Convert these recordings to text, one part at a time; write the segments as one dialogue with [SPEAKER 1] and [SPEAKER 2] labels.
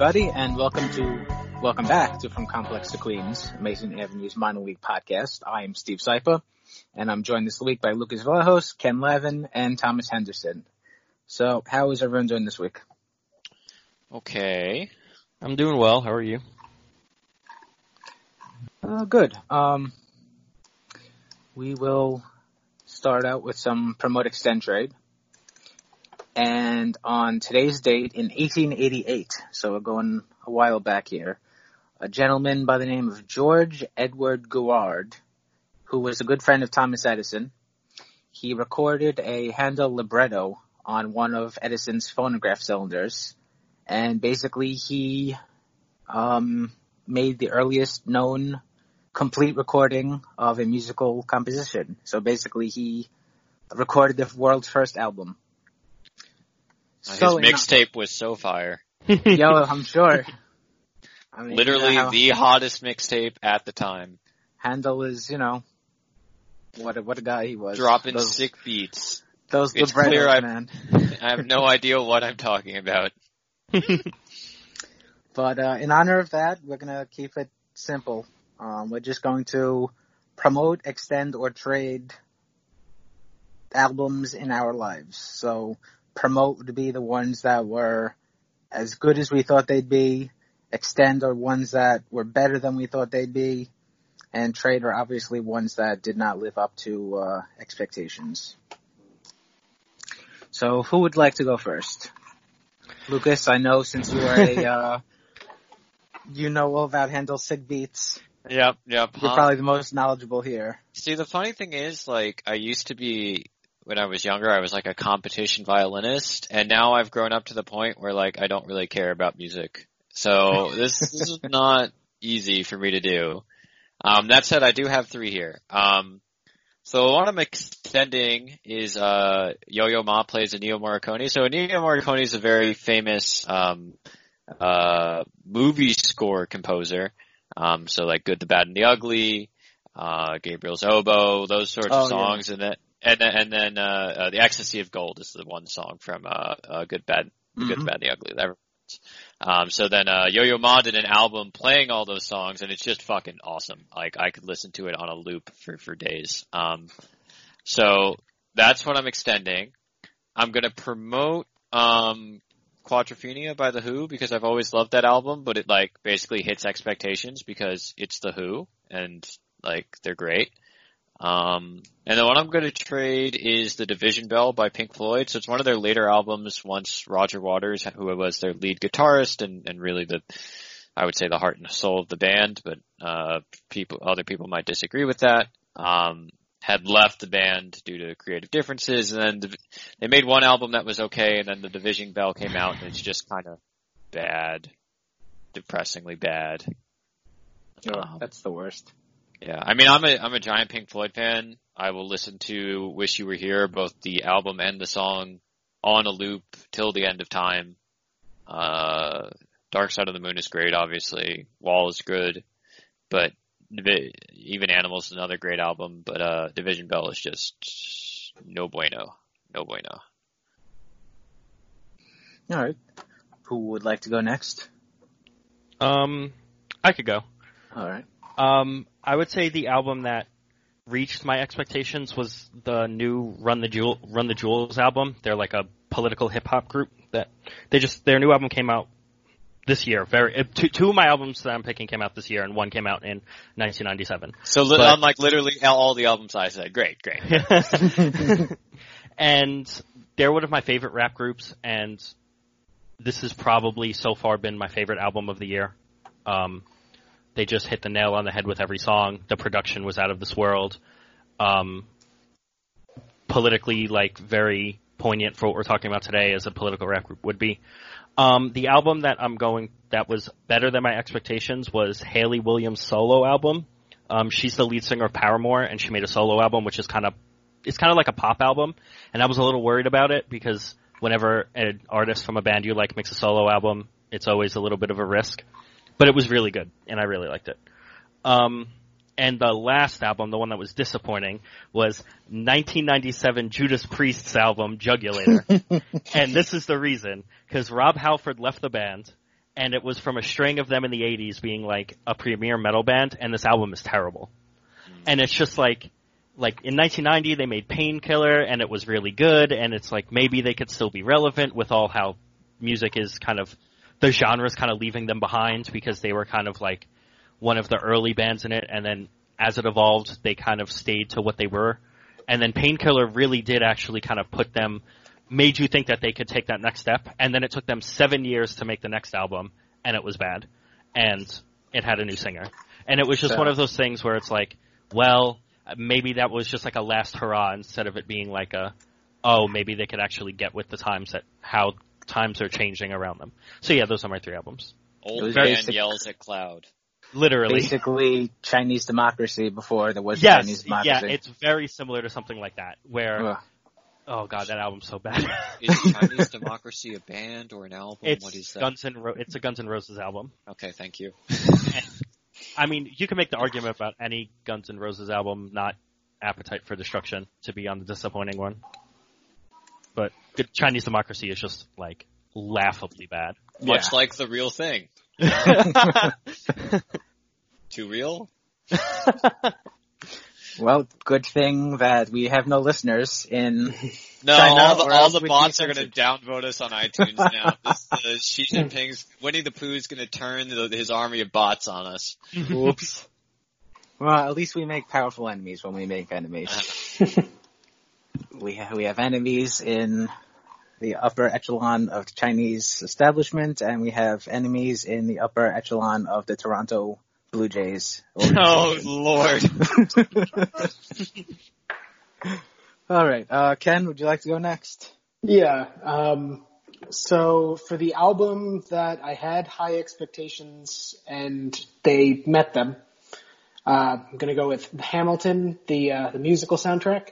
[SPEAKER 1] Everybody, and welcome to, welcome back to From Complex to Queens, Amazin' Avenue's Minor League Podcast. I am Steve Seifer, and I'm joined this week by Lucas Vallejos, Ken Levin, and Thomas Henderson. So, how is everyone doing this week?
[SPEAKER 2] Okay. I'm doing well. How are you?
[SPEAKER 1] Uh, good. Um, we will start out with some promote extend trade. And on today's date in 1888, so we're going a while back here, a gentleman by the name of George Edward Gouraud, who was a good friend of Thomas Edison, he recorded a Handel libretto on one of Edison's phonograph cylinders, and basically he um, made the earliest known complete recording of a musical composition. So basically he recorded the world's first album.
[SPEAKER 2] So His mixtape was so fire.
[SPEAKER 1] Yo, I'm sure.
[SPEAKER 2] I mean, Literally you know the hottest mixtape at the time.
[SPEAKER 1] Handel is, you know, what a, what a guy he was.
[SPEAKER 2] Dropping those, sick beats.
[SPEAKER 1] Those
[SPEAKER 2] it's clear I, man. I have no idea what I'm talking about.
[SPEAKER 1] but uh, in honor of that, we're gonna keep it simple. Um, we're just going to promote, extend, or trade albums in our lives. So promote would be the ones that were as good as we thought they'd be. Extend are ones that were better than we thought they'd be. And trade are obviously ones that did not live up to uh, expectations. So who would like to go first? Lucas, I know since you are a, uh, you know all about Handel Sig beats.
[SPEAKER 2] Yep, yep.
[SPEAKER 1] You're huh? probably the most knowledgeable here.
[SPEAKER 2] See, the funny thing is, like, I used to be when I was younger, I was like a competition violinist, and now I've grown up to the point where like I don't really care about music. So this, this is not easy for me to do. Um, that said, I do have three here. Um, so what I'm extending is uh, Yo-Yo Ma plays Ennio Morricone. So Ennio Morricone is a very famous um, uh, movie score composer. Um, so like Good, the Bad, and the Ugly, uh, Gabriel's Oboe, those sorts oh, of songs, yeah. and that and then, and then uh, uh, the ecstasy of gold is the one song from uh, uh good bad mm-hmm. good bad and the ugly that um, so then uh, Yo-Yo Ma did an album playing all those songs, and it's just fucking awesome. Like I could listen to it on a loop for for days. Um, So that's what I'm extending. I'm gonna promote um Quadrophenia by The Who because I've always loved that album, but it like basically hits expectations because it's The Who and like they're great. Um, and the one I'm going to trade is The Division Bell by Pink Floyd. So it's one of their later albums once Roger Waters, who was their lead guitarist and, and really the, I would say the heart and soul of the band, but, uh, people, other people might disagree with that. Um, had left the band due to creative differences and then they made one album that was okay and then the Division Bell came out and it's just kind of bad. Depressingly bad.
[SPEAKER 1] Oh,
[SPEAKER 2] Um,
[SPEAKER 1] that's the worst.
[SPEAKER 2] Yeah, I mean, I'm a I'm a giant Pink Floyd fan. I will listen to "Wish You Were Here," both the album and the song, on a loop till the end of time. Uh, Dark Side of the Moon is great, obviously. Wall is good, but even Animals is another great album. But uh, Division Bell is just no bueno, no bueno.
[SPEAKER 1] All right. Who would like to go next?
[SPEAKER 3] Um, I could go.
[SPEAKER 1] All right.
[SPEAKER 3] Um, I would say the album that reached my expectations was the new Run the Jewel Run the Jewels album. They're like a political hip hop group that they just their new album came out this year. Very uh, two, two of my albums that I'm picking came out this year, and one came out in 1997.
[SPEAKER 2] So
[SPEAKER 3] But-
[SPEAKER 2] I'm like literally all the albums I said. Great, great.
[SPEAKER 3] and they're one of my favorite rap groups, and this has probably so far been my favorite album of the year. Um, they just hit the nail on the head with every song. The production was out of this world. Um, politically, like very poignant for what we're talking about today, as a political rap group would be. Um, the album that I'm going that was better than my expectations was Hayley Williams' solo album. Um, she's the lead singer of Paramore, and she made a solo album, which is kind of it's kind of like a pop album. And I was a little worried about it because whenever an artist from a band you like makes a solo album, it's always a little bit of a risk. But it was really good, and I really liked it. Um, and the last album, the one that was disappointing, was 1997 Judas Priest's album Jugulator. and this is the reason, because Rob Halford left the band, and it was from a string of them in the 80s being like a premier metal band, and this album is terrible. And it's just like, like in 1990 they made Painkiller, and it was really good, and it's like maybe they could still be relevant with all how music is kind of, the genre's kind of leaving them behind because they were kind of like one of the early bands in it, and then as it evolved, they kind of stayed to what they were. And then Painkiller really did actually kind of put them, made you think that they could take that next step. And then it took them seven years to make the next album, and it was bad. And it had a new singer. And it was just
[SPEAKER 1] So-
[SPEAKER 3] one of those things where it's like, well, maybe that was just like a last hurrah instead of it being like a, oh, maybe they could actually get with the times that how times are changing around them. So yeah, those are my three albums.
[SPEAKER 2] Old man
[SPEAKER 1] basic-
[SPEAKER 2] yells at cloud.
[SPEAKER 3] Literally.
[SPEAKER 1] Basically, Chinese democracy before there was
[SPEAKER 3] yes,
[SPEAKER 1] Chinese democracy.
[SPEAKER 3] yeah, it's very similar to something like that. Where,
[SPEAKER 1] Ugh.
[SPEAKER 3] oh god, that album's so bad.
[SPEAKER 2] Is Chinese Democracy a band or an album?
[SPEAKER 3] it's
[SPEAKER 2] what is that?
[SPEAKER 3] Guns N' Ro- it's a Guns N' Roses album.
[SPEAKER 2] Okay, thank you.
[SPEAKER 3] I mean, you can make the argument about any Guns N' Roses album, not Appetite for Destruction, to be on the disappointing one. But good Chinese Democracy is just like laughably bad.
[SPEAKER 2] Much like the real thing. Too real?
[SPEAKER 1] Well, good thing that we have no listeners in
[SPEAKER 2] No,
[SPEAKER 1] China,
[SPEAKER 2] all the, all the bots are going to downvote us on iTunes now. this, uh, Xi Jinping's Winnie the Pooh's going to turn the, his army of bots on us.
[SPEAKER 1] Oops. Well, at least we make powerful enemies when we make enemies. We have, we have enemies in the upper echelon of the Chinese establishment, and we have enemies in the upper echelon of the Toronto Blue Jays.
[SPEAKER 2] Oh lord!
[SPEAKER 1] All right, uh, Ken, would you like to go next?
[SPEAKER 4] Yeah. Um, so for the album that I had high expectations and they met them, uh, I'm gonna go with Hamilton, the uh, the musical soundtrack.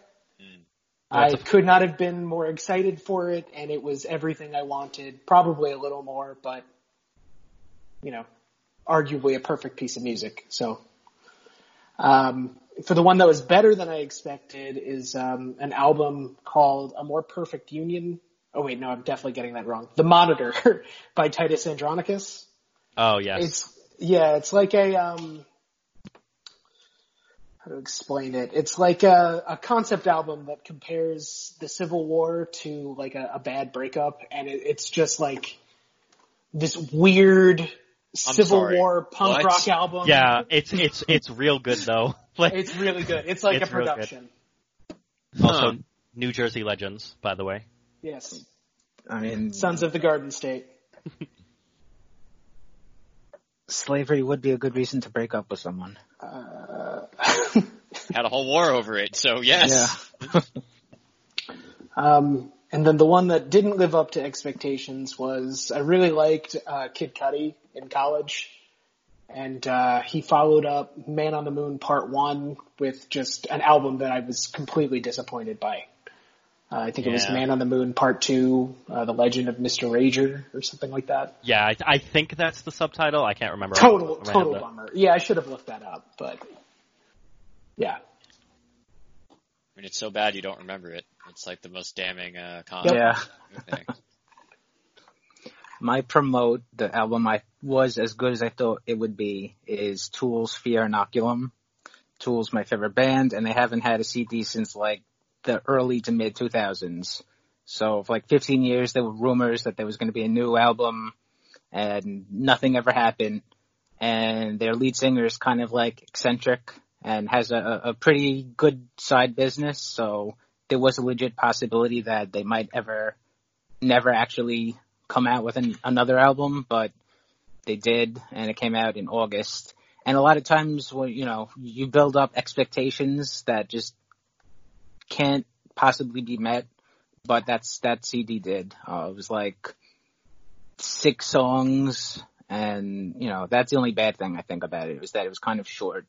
[SPEAKER 4] I could not have been more excited for it, and it was everything I wanted. Probably a little more, but you know, arguably a perfect piece of music. So, um, for the one that was better than I expected is um, an album called A More Perfect Union. Oh wait, no, I'm definitely getting that wrong. The Monitor by Titus Andronicus.
[SPEAKER 3] Oh yes.
[SPEAKER 4] It's yeah, it's like a um how to explain it. It's like a, a concept album that compares the Civil War to like a, a bad breakup, and it, it's just like this weird Civil
[SPEAKER 2] sorry.
[SPEAKER 4] War punk
[SPEAKER 2] What?
[SPEAKER 4] rock album.
[SPEAKER 3] Yeah, it's it's it's real good though. Like
[SPEAKER 4] it's really good. It's like
[SPEAKER 3] It's
[SPEAKER 4] a
[SPEAKER 3] real good.
[SPEAKER 4] production.
[SPEAKER 3] also
[SPEAKER 2] Huh.
[SPEAKER 3] New Jersey Legends, by the way.
[SPEAKER 4] Yes,
[SPEAKER 1] I mean,
[SPEAKER 4] Sons of the Garden State.
[SPEAKER 1] slavery would be a good reason to break up with someone.
[SPEAKER 4] Uh,
[SPEAKER 2] Had a whole war over it, so yes.
[SPEAKER 4] Um, and then the one that didn't live up to expectations was I really liked uh, Kid Cudi in college, and uh, he followed up Man on the Moon Part One with just an album that I was completely disappointed by. Uh, I think it was Man on the Moon Part Two, uh, The Legend of Mr. Rager, or something like that.
[SPEAKER 3] Yeah, I, I think that's the subtitle. I can't remember.
[SPEAKER 4] Total,
[SPEAKER 3] top of my head,
[SPEAKER 4] total bummer. Yeah, I should have looked that up, but yeah.
[SPEAKER 2] I mean, it's so bad you don't remember it. It's like the most damning uh, con.
[SPEAKER 1] Yeah. My promote, the album I was as good as I thought it would be, is Tool's Fear Inoculum. Tool's my favorite band, and they haven't had a CD since like the early to mid 2000s. So for like 15 years, there were rumors that there was going to be a new album, and nothing ever happened. And their lead singer is kind of like eccentric and has a, a pretty good side business. So there was a legit possibility that they might ever, never actually come out with an, another album, but they did, and it came out in August. And a lot of times, when you know, you build up expectations that just can't possibly be met, but that's that CD did. Uh, it was like six songs, and you know, that's the only bad thing I think about it was that it was kind of short.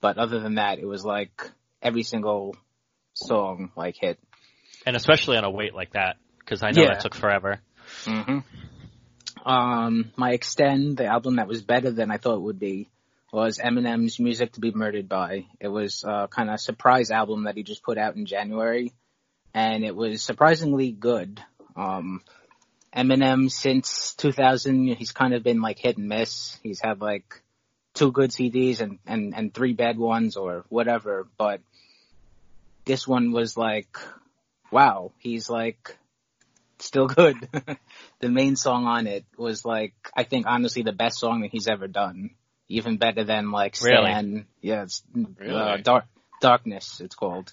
[SPEAKER 1] But other than that, it was like every single song like hit.
[SPEAKER 3] and especially on a wait like that, because I know
[SPEAKER 1] Yeah.
[SPEAKER 3] that took forever.
[SPEAKER 1] hmm Um, my extend, the album that was better than I thought it would be, was Eminem's Music to Be Murdered By. It was a kind of surprise album that he just put out in January, and it was surprisingly good. Um, Eminem since 2000, he's kind of been like hit and miss. He's had like two good CDs and, and, and three bad ones or whatever, but this one was like, wow, he's like still good. the main song on it was like, I think honestly the best song that he's ever done. Even better than like
[SPEAKER 3] Really?
[SPEAKER 1] Stan. Yeah, it's uh, Dark, Darkness it's called.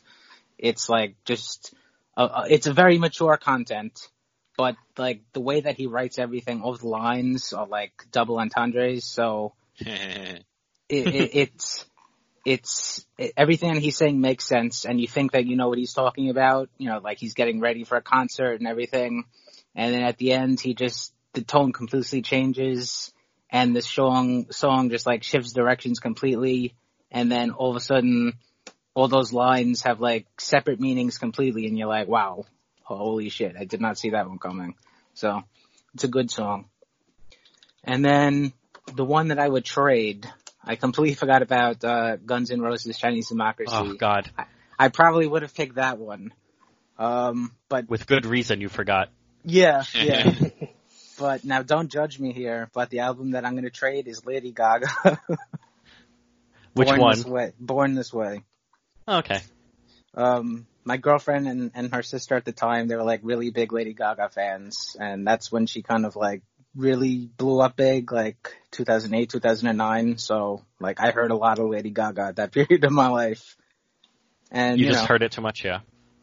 [SPEAKER 1] It's like just, uh, uh, it's a very mature content, but like the way that he writes everything, all the lines are like double entendres, so it, it, it's it's it, everything he's saying makes sense, and you think that you know what he's talking about. You know, like he's getting ready for a concert and everything, and then at the end, he just the tone completely changes, and the song song just like shifts directions completely, and then all of a sudden, all those lines have like separate meanings completely, and you're like, wow, holy shit, I did not see that one coming. So it's a good song. And then the one that I would trade, I completely forgot about uh, Guns N' Roses Chinese Democracy.
[SPEAKER 3] Oh God,
[SPEAKER 1] I probably would have picked that one. Um, but
[SPEAKER 3] with good reason you forgot.
[SPEAKER 1] yeah, yeah. but now don't judge me here, but the album that I'm going to trade is Lady Gaga.
[SPEAKER 3] Which
[SPEAKER 1] Born
[SPEAKER 3] one?
[SPEAKER 1] This way. Born This Way.
[SPEAKER 3] Okay.
[SPEAKER 1] Um, my girlfriend and, and her sister at the time, they were like really big Lady Gaga fans, and that's when she kind of like really blew up big, like 2008, 2009. So like I heard a lot of Lady Gaga at that period of my life. And
[SPEAKER 3] you,
[SPEAKER 1] you,
[SPEAKER 3] just
[SPEAKER 1] know,
[SPEAKER 3] heard it too much, yeah.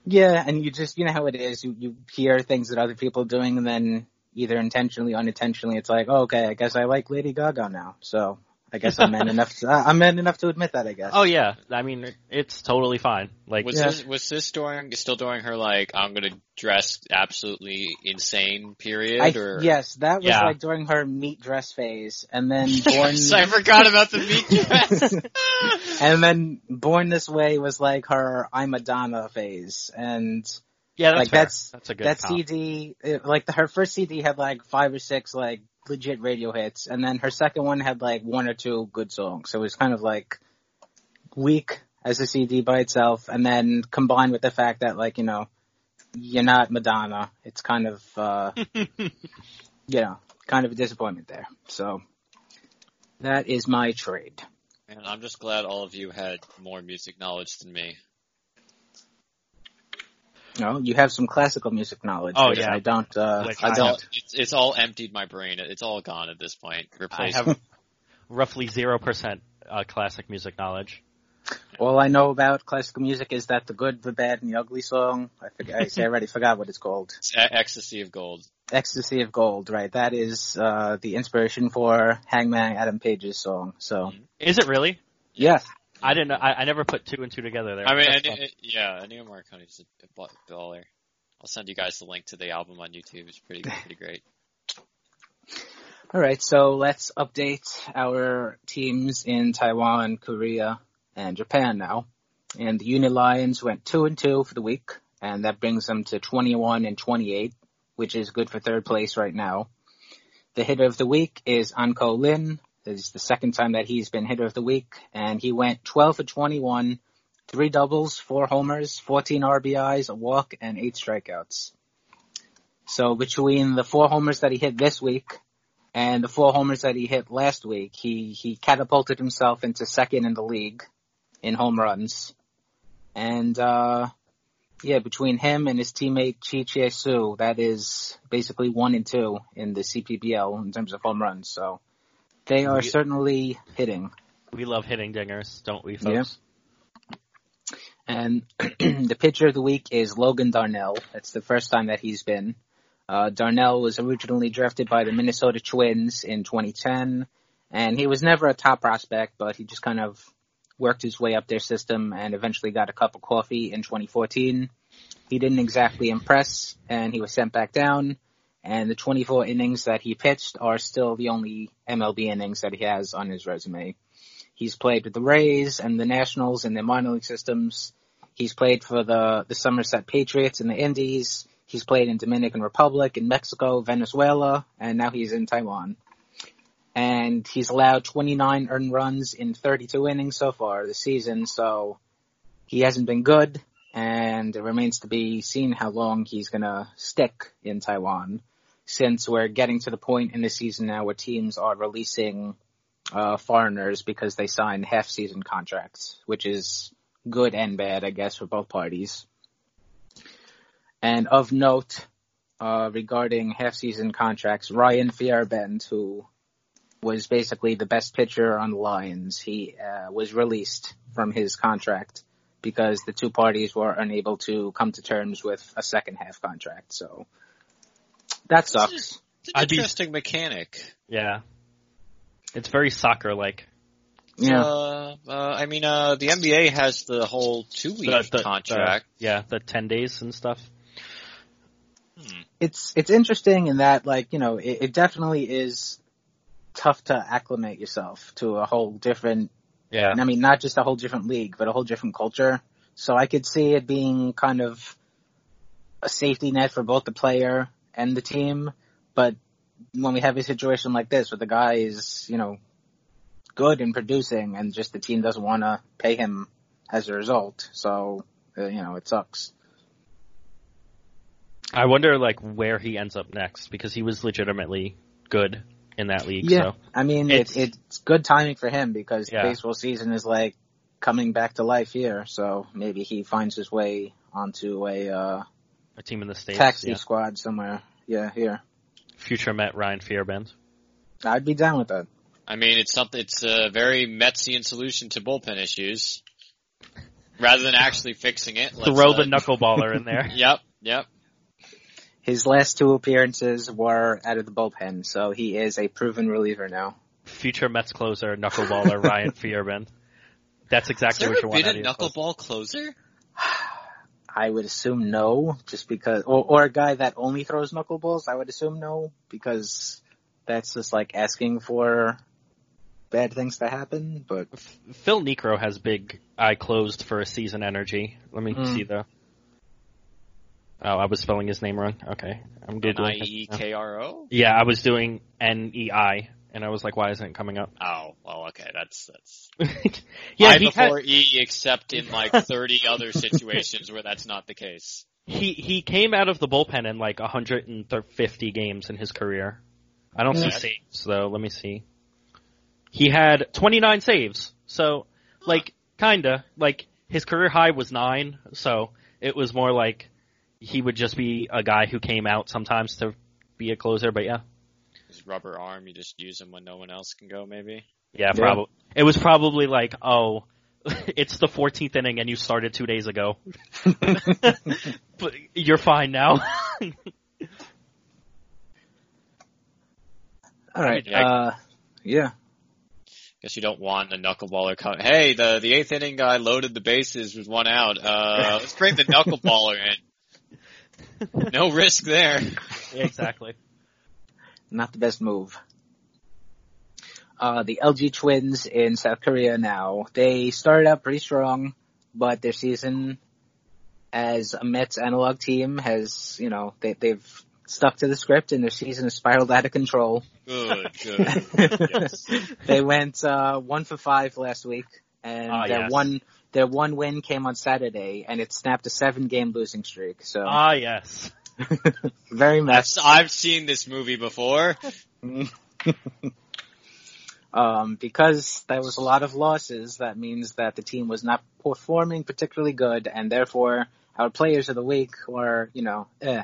[SPEAKER 1] yeah, and you just you know how it is. You you hear things that other people are doing, and then either intentionally, or unintentionally, it's like, oh, okay, I guess I like Lady Gaga now. So I guess I'm man enough. To, I'm man enough to admit that. I guess.
[SPEAKER 3] Oh yeah, I mean it's totally fine. Like
[SPEAKER 2] was this was this during still during her like I'm gonna dress absolutely insane period
[SPEAKER 1] I,
[SPEAKER 2] or
[SPEAKER 1] yes, that was
[SPEAKER 3] Yeah.
[SPEAKER 1] like during her meat dress phase, and then born.
[SPEAKER 2] Yes, I forgot about the meat dress.
[SPEAKER 1] and then born this way was like her I'm Madonna phase, and
[SPEAKER 3] yeah, that's
[SPEAKER 1] like
[SPEAKER 3] fair.
[SPEAKER 1] that's
[SPEAKER 3] that's a good
[SPEAKER 1] that
[SPEAKER 3] comp.
[SPEAKER 1] CD, it, like the, her first CD had like five or six like legit radio hits, and then her second one had like one or two good songs. So it was kind of like weak as a CD by itself, and then combined with the fact that like you know you're not Madonna, it's kind of uh you know kind of a disappointment there. So that is my trade.
[SPEAKER 2] And I'm just glad all of you had more music knowledge than me.
[SPEAKER 1] No, you have some classical music knowledge.
[SPEAKER 3] Oh, yeah.
[SPEAKER 1] I don't. Uh,
[SPEAKER 3] Which
[SPEAKER 1] I
[SPEAKER 3] I
[SPEAKER 1] don't.
[SPEAKER 2] It's, it's all emptied my brain. It's all gone at this point. Replaced.
[SPEAKER 3] I have roughly zero percent uh, classic music knowledge.
[SPEAKER 1] All I know about classical music is that the good, the bad, and the ugly song. I forget. I, see, I already forgot what it's called.
[SPEAKER 2] It's Ecstasy of Gold.
[SPEAKER 1] Ecstasy of Gold. Right. That is uh, the inspiration for Hangman Adam Page's song. So
[SPEAKER 3] Is it really?
[SPEAKER 1] yeah.
[SPEAKER 3] I didn't. I, I never put two and two together there.
[SPEAKER 2] I mean, I knew,
[SPEAKER 3] fun.
[SPEAKER 2] yeah, I knew Morricone's a b- baller. I'll send you guys the link to the album on YouTube. It's pretty pretty great.
[SPEAKER 1] All right, so let's update our teams in Taiwan, Korea, and Japan now. And the Uni Lions went two and two for the week, and that brings them to 21 and 28, which is good for third place right now. The hitter of the week is Anko Lin. Is the second time that he's been hitter of the week, and he went 12 for 21, three doubles, four homers, 14 RBIs, a walk, and eight strikeouts. So between the four homers that he hit this week and the four homers that he hit last week, he, he catapulted himself into second in the league in home runs. And, uh, yeah, between him and his teammate Chi Chie Su, that is basically one and two in the CPBL in terms of home runs. So they are
[SPEAKER 3] We-
[SPEAKER 1] certainly hitting.
[SPEAKER 3] We love hitting dingers, don't we, folks?
[SPEAKER 1] And the pitcher of the week is Logan Darnell. That's the first time that he's been. Uh, Darnell was originally drafted by the Minnesota Twins in 2010, and he was never a top prospect, but he just kind of worked his way up their system and eventually got a cup of coffee in 2014. He didn't exactly impress, and he was sent back down. And the 24 innings that he pitched are still the only MLB innings that he has on his resume. He's played with the Rays and the Nationals in their minor league systems. He's played for the, the Somerset Patriots in the Indies. He's played in Dominican Republic, in Mexico, Venezuela, and now he's in Taiwan. And he's allowed 29 earned runs in 32 innings so far this season, so he hasn't been good, and it remains to be seen how long he's gonna stick in Taiwan, since we're getting to the point in the season now where teams are releasing uh, foreigners because they sign half season contracts, which is good and bad, I guess, for both parties. And of note, uh, regarding half season contracts, Ryan Feierabend, who was basically the best pitcher on the Lions, he uh, was released from his contract because the two parties were unable to come to terms with a second half contract. So that sucks.
[SPEAKER 2] It's an
[SPEAKER 3] I'd be-
[SPEAKER 2] interesting mechanic.
[SPEAKER 3] Yeah. It's very soccer like.
[SPEAKER 1] Yeah.
[SPEAKER 2] Uh, uh, I mean, uh, the NBA has the whole two week contract.
[SPEAKER 3] yeah, the ten days and stuff.
[SPEAKER 1] it's it's interesting in that like you know it, it definitely is tough to acclimate yourself to a whole different
[SPEAKER 3] Yeah.
[SPEAKER 1] and I mean not just a whole different league but a whole different culture so I could see it being kind of a safety net for both the player and the team but when we have a situation like this where the guy is you know good in producing and just the team doesn't want to pay him as a result so uh, you know it sucks
[SPEAKER 3] I wonder like where he ends up next because he was legitimately good in that league.
[SPEAKER 1] Yeah,
[SPEAKER 3] So
[SPEAKER 1] I mean
[SPEAKER 3] It's-
[SPEAKER 1] it's it's good timing for him because
[SPEAKER 3] Yeah.
[SPEAKER 1] baseball season is like coming back to life here. So maybe he finds his way onto a uh,
[SPEAKER 3] a team in the states.
[SPEAKER 1] taxi
[SPEAKER 3] yeah.
[SPEAKER 1] squad somewhere. Yeah, here.
[SPEAKER 3] Future Met Ryan Feierabend.
[SPEAKER 1] I'd be down with that.
[SPEAKER 2] I mean, it's something. It's a very Metsian solution to bullpen issues. Rather than actually fixing it, let's,
[SPEAKER 3] Throw
[SPEAKER 2] uh,
[SPEAKER 3] the knuckleballer in there.
[SPEAKER 2] Yep, yep.
[SPEAKER 1] His last two appearances were out of the bullpen, so he is a proven reliever now.
[SPEAKER 3] Future Mets closer, knuckleballer Ryan Feierabend. That's exactly
[SPEAKER 2] Has
[SPEAKER 3] what
[SPEAKER 2] there
[SPEAKER 3] you want
[SPEAKER 2] ever
[SPEAKER 3] out
[SPEAKER 2] been a
[SPEAKER 3] your closer.
[SPEAKER 2] knuckleball closer?
[SPEAKER 1] I would assume no, just because, or, or a guy that only throws knuckleballs. I would assume no, because that's just like asking for bad things to happen. But
[SPEAKER 3] Phil Niekro has big eye closed for a season energy. Let me
[SPEAKER 1] Mm.
[SPEAKER 3] see the. Oh, I was spelling his name wrong. Okay, I'm good.
[SPEAKER 2] I E K R O.
[SPEAKER 3] Yeah, I was doing N E I, and I was like, why isn't it coming up?
[SPEAKER 2] Oh, well, okay, that's that's.
[SPEAKER 3] Yeah,
[SPEAKER 2] I
[SPEAKER 3] he
[SPEAKER 2] before
[SPEAKER 3] had,
[SPEAKER 2] E, except in like thirty other situations where that's not the case.
[SPEAKER 3] he he came out of the bullpen in like 150 games in his career. I don't
[SPEAKER 2] Yeah.
[SPEAKER 3] see saves though. Let me see. he had 29 saves. So, like, kinda, like, his career high was nine, so it was more like he would just be a guy who came out sometimes to be a closer, but yeah.
[SPEAKER 2] His rubber arm, you just use him when no one else can go, maybe.
[SPEAKER 3] Yeah, probably. It was probably like, oh, it's the 14th inning and you started two days ago. but you're fine now.
[SPEAKER 1] All right.
[SPEAKER 2] Yeah.
[SPEAKER 1] Uh, yeah.
[SPEAKER 2] Guess you don't want a knuckleballer. Co- hey, the the eighth inning guy loaded the bases with one out. Uh, let's bring the knuckleballer in. No risk there.
[SPEAKER 3] exactly.
[SPEAKER 1] Not the best move. Uh, the LG Twins in South Korea now. They started out pretty strong, but their season as a Mets analog team has, you know, they, they've stuck to the script and their season has spiraled out of control.
[SPEAKER 2] Good, good. yes.
[SPEAKER 1] They went, uh, one for five last week and
[SPEAKER 3] Ah,
[SPEAKER 1] their
[SPEAKER 3] yes.
[SPEAKER 1] one, their one win came on Saturday and it snapped a seven game losing streak. So
[SPEAKER 3] Ah, yes.
[SPEAKER 1] very
[SPEAKER 2] I've, I've seen this movie before.
[SPEAKER 1] um, because there was a lot of losses, that means that the team was not performing particularly good, and therefore our players of the week were, you know, eh.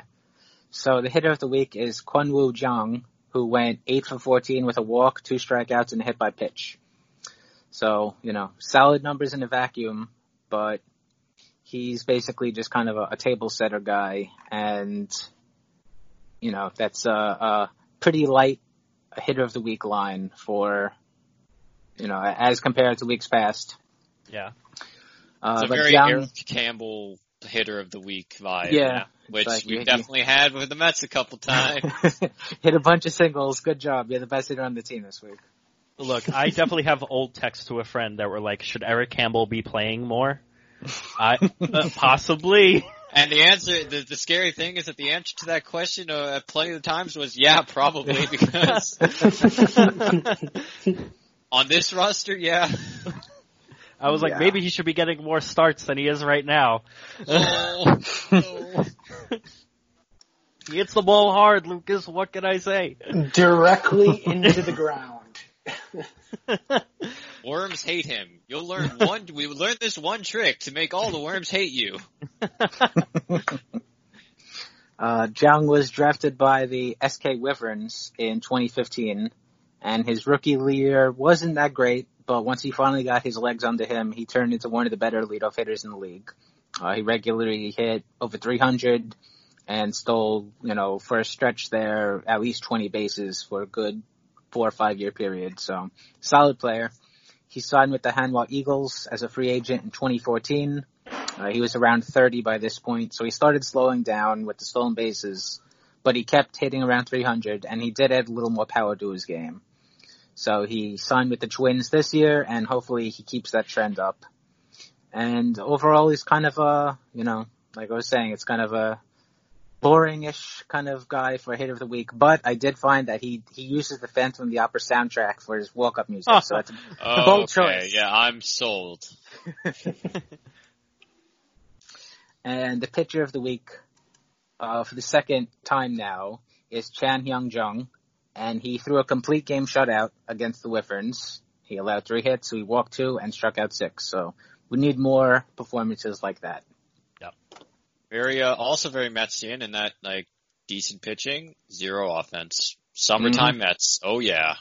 [SPEAKER 1] So the hitter of the week is Kwon Jung, who went 8 for 14 with a walk, two strikeouts, and a hit by pitch. So, you know, solid numbers in a vacuum, but he's basically just kind of a, a table setter guy, and, you know, that's a, a pretty light hitter of the week line for, you know, as compared to weeks past.
[SPEAKER 3] Yeah.
[SPEAKER 1] Uh,
[SPEAKER 2] It's a very
[SPEAKER 1] Jung-
[SPEAKER 2] Eric Campbell hitter of the week vibe.
[SPEAKER 1] Yeah,
[SPEAKER 2] Which
[SPEAKER 1] like
[SPEAKER 2] we've
[SPEAKER 1] you-
[SPEAKER 2] definitely had with the Mets a couple times.
[SPEAKER 1] hit a bunch of singles. Good job. You're the best hitter on the team this week.
[SPEAKER 3] Look, I definitely have old texts to a friend that were like, should Eric Campbell be playing more? I, uh, possibly.
[SPEAKER 2] And the answer, the, the scary thing is that the answer to that question uh, at plenty of times was yeah, probably because on this roster, yeah.
[SPEAKER 3] I was like,
[SPEAKER 1] Yeah.
[SPEAKER 3] maybe he should be getting more starts than he is right now.
[SPEAKER 2] Oh.
[SPEAKER 3] He hits the ball hard, Lucas. What can I say?
[SPEAKER 4] Directly into the ground.
[SPEAKER 2] Worms hate him. You'll learn one. We learned this one trick to make all the worms hate you.
[SPEAKER 1] Uh, Jung was drafted by the SK Wyverns in 2015, and his rookie year wasn't that great, but once he finally got his legs under him, he turned into one of the better leadoff hitters in the league. Uh, he regularly hit over 300 and stole, you know, for a stretch there, at least 20 bases for a good four or five year period. So, solid player. He signed with the Hanwha Eagles as a free agent in 2014. Uh, he was around 30 by this point, so he started slowing down with the stolen bases, but he kept hitting around 300, and he did add a little more power to his game. So he signed with the Twins this year, and hopefully he keeps that trend up. And overall, he's kind of a, you know, like I was saying, it's kind of a boring-ish kind of guy for hit of the week. But I did find that he he uses the Phantom of the Opera soundtrack for his walk-up music, so that's a, a bold
[SPEAKER 2] okay,
[SPEAKER 1] choice.
[SPEAKER 2] yeah, I'm sold.
[SPEAKER 1] And the pitcher of the week, uh, for the second time now, is Chan Hyung Jung, and he threw a complete game shutout against the Wyverns. He allowed three hits, so he walked two and struck out six. So we need more performances like that.
[SPEAKER 2] Very, uh, also very Metsian in that like decent pitching, zero offense. Summertime Mets. Oh yeah.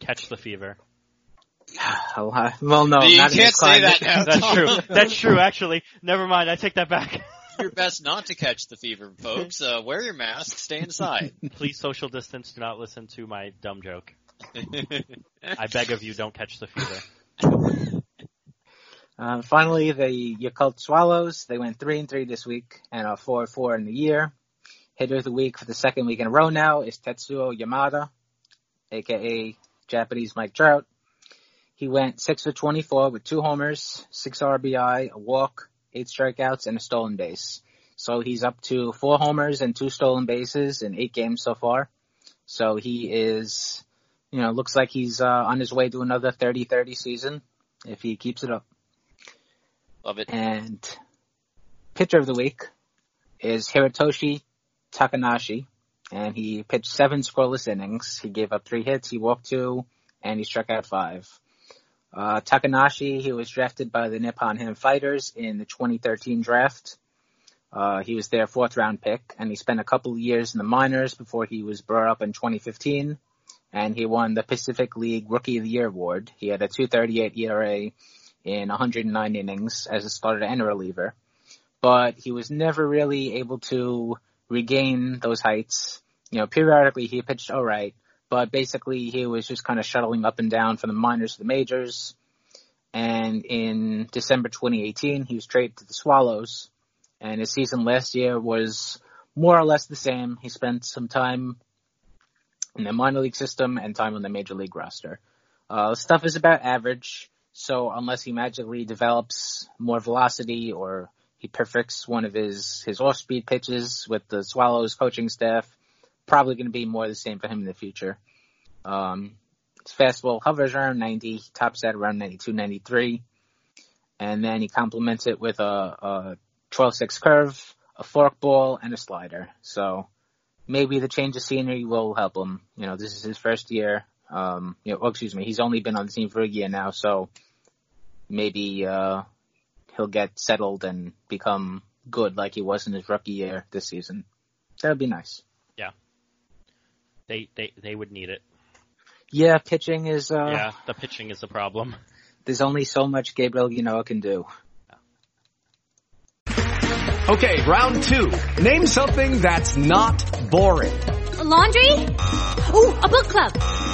[SPEAKER 3] Catch the fever.
[SPEAKER 1] well, no,
[SPEAKER 2] you
[SPEAKER 1] not
[SPEAKER 2] can't
[SPEAKER 1] this
[SPEAKER 2] say
[SPEAKER 1] climate.
[SPEAKER 2] that now.
[SPEAKER 3] That's true. That's true, actually. Never mind. I take that back.
[SPEAKER 2] Your best not to catch the fever, folks. Uh, wear your mask. Stay inside.
[SPEAKER 3] Please social distance. Do not listen to my dumb joke. I beg of you, don't catch the fever.
[SPEAKER 1] Uh, finally, the Yakult Swallows. They went three and three this week and are four and four in the year. Hitter of the week for the second week in a row now is Tetsuto Yamada, aka Japanese Mike Trout. He went six for 24 with two homers, six RBI, a walk, eight strikeouts, and a stolen base. So he's up to four homers and two stolen bases in eight games so far. So he is, you know, looks like he's uh, on his way to another 30-30 season if he keeps it up.
[SPEAKER 2] Love it.
[SPEAKER 1] And pitcher of the week is Hirotoshi Takanashi, and he pitched seven scoreless innings. He gave up three hits, he walked two, and he struck out five. Uh, Takanashi, he was drafted by the Nippon Ham Fighters in the 2013 draft. Uh, he was their fourth round pick, and he spent a couple years in the minors before he was brought up in 2015, and he won the Pacific League Rookie of the Year award. He had a 238 ERA in 109 innings as a starter and a reliever, but he was never really able to regain those heights. You know, periodically he pitched alright, but basically he was just kind of shuttling up and down from the minors to the majors. And in December 2018, he was traded to the Swallows, and his season last year was more or less the same. He spent some time in the minor league system and time on the major league roster. Uh, stuff is about average, so unless he magically develops more velocity or he perfects one of his, his off-speed pitches with the Swallows coaching staff, probably going to be more the same for him in the future. Um, his fastball hovers around 90, tops at around 92, 93, and then he complements it with a, a 12-6 curve, a forkball, and a slider. So maybe the change of scenery will help him. You know, this is his first year. Um, you know, oh, excuse me, he's only been on the team for a year now, so maybe uh, he'll get settled and become good like he was in his rookie year this season. That would be nice.
[SPEAKER 3] Yeah. They they they would need it.
[SPEAKER 1] Yeah, pitching is. Uh,
[SPEAKER 3] yeah, the pitching is a problem.
[SPEAKER 1] There's only so much Gabriel Ynoa can do.
[SPEAKER 5] Okay, round two. Name something that's not boring.
[SPEAKER 6] A laundry? Ooh, a book club.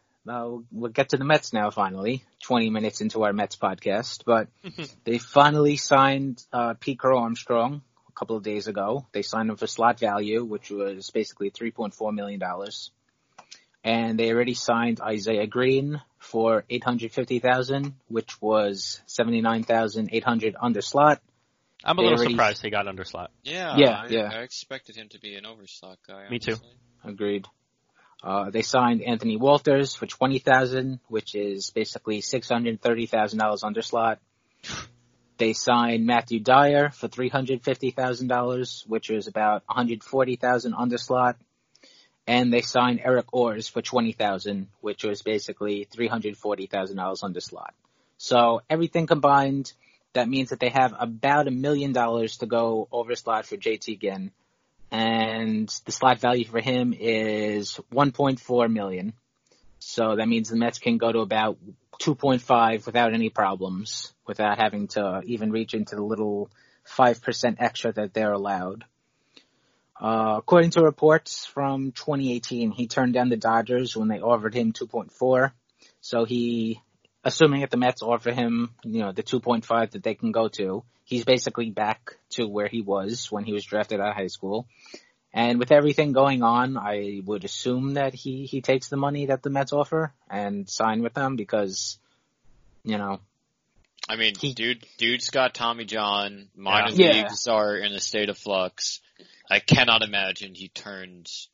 [SPEAKER 1] uh, we'll get to the Mets now finally, 20 minutes into our Mets podcast, but they finally signed, uh, Pete Crow Armstrong a couple of days ago. They signed him for slot value, which was basically $3.4 million. And they already signed Isaiah Green for 850,000, which was 79,800 under slot.
[SPEAKER 3] I'm a
[SPEAKER 1] They
[SPEAKER 3] little
[SPEAKER 1] already-
[SPEAKER 3] surprised they got under slot.
[SPEAKER 2] Yeah,
[SPEAKER 1] Yeah,
[SPEAKER 2] I,
[SPEAKER 1] yeah.
[SPEAKER 2] I expected him to be an overslot guy.
[SPEAKER 3] Me too.
[SPEAKER 1] Agreed. Uh, they signed Anthony Walters for twenty thousand, which is basically six hundred thirty thousand dollars under slot. They signed Matthew Dyer for three hundred fifty thousand dollars, which is about one hundred forty thousand under slot. And they signed Eric Orze for twenty thousand, which was basically three hundred forty thousand dollars under slot. So everything combined, that means that they have about a million dollars to go over slot for JT Ginn and the slot value for him is 1.4 million. So that means the Mets can go to about 2.5 without any problems, without having to even reach into the little 5% extra that they're allowed. Uh, according to reports from 2018, he turned down the Dodgers when they offered him 2.4. So he, assuming that the Mets offer him, you know, the 2.5 that they can go to, he's basically back to where he was when he was drafted out of high school. And with everything going on, I would assume that he, he takes the money that the Mets offer and sign with them because, you know,
[SPEAKER 2] I mean, dude, dude's got Tommy John. Minor
[SPEAKER 1] Yeah.
[SPEAKER 2] leagues are in a state of flux. I cannot imagine he turns.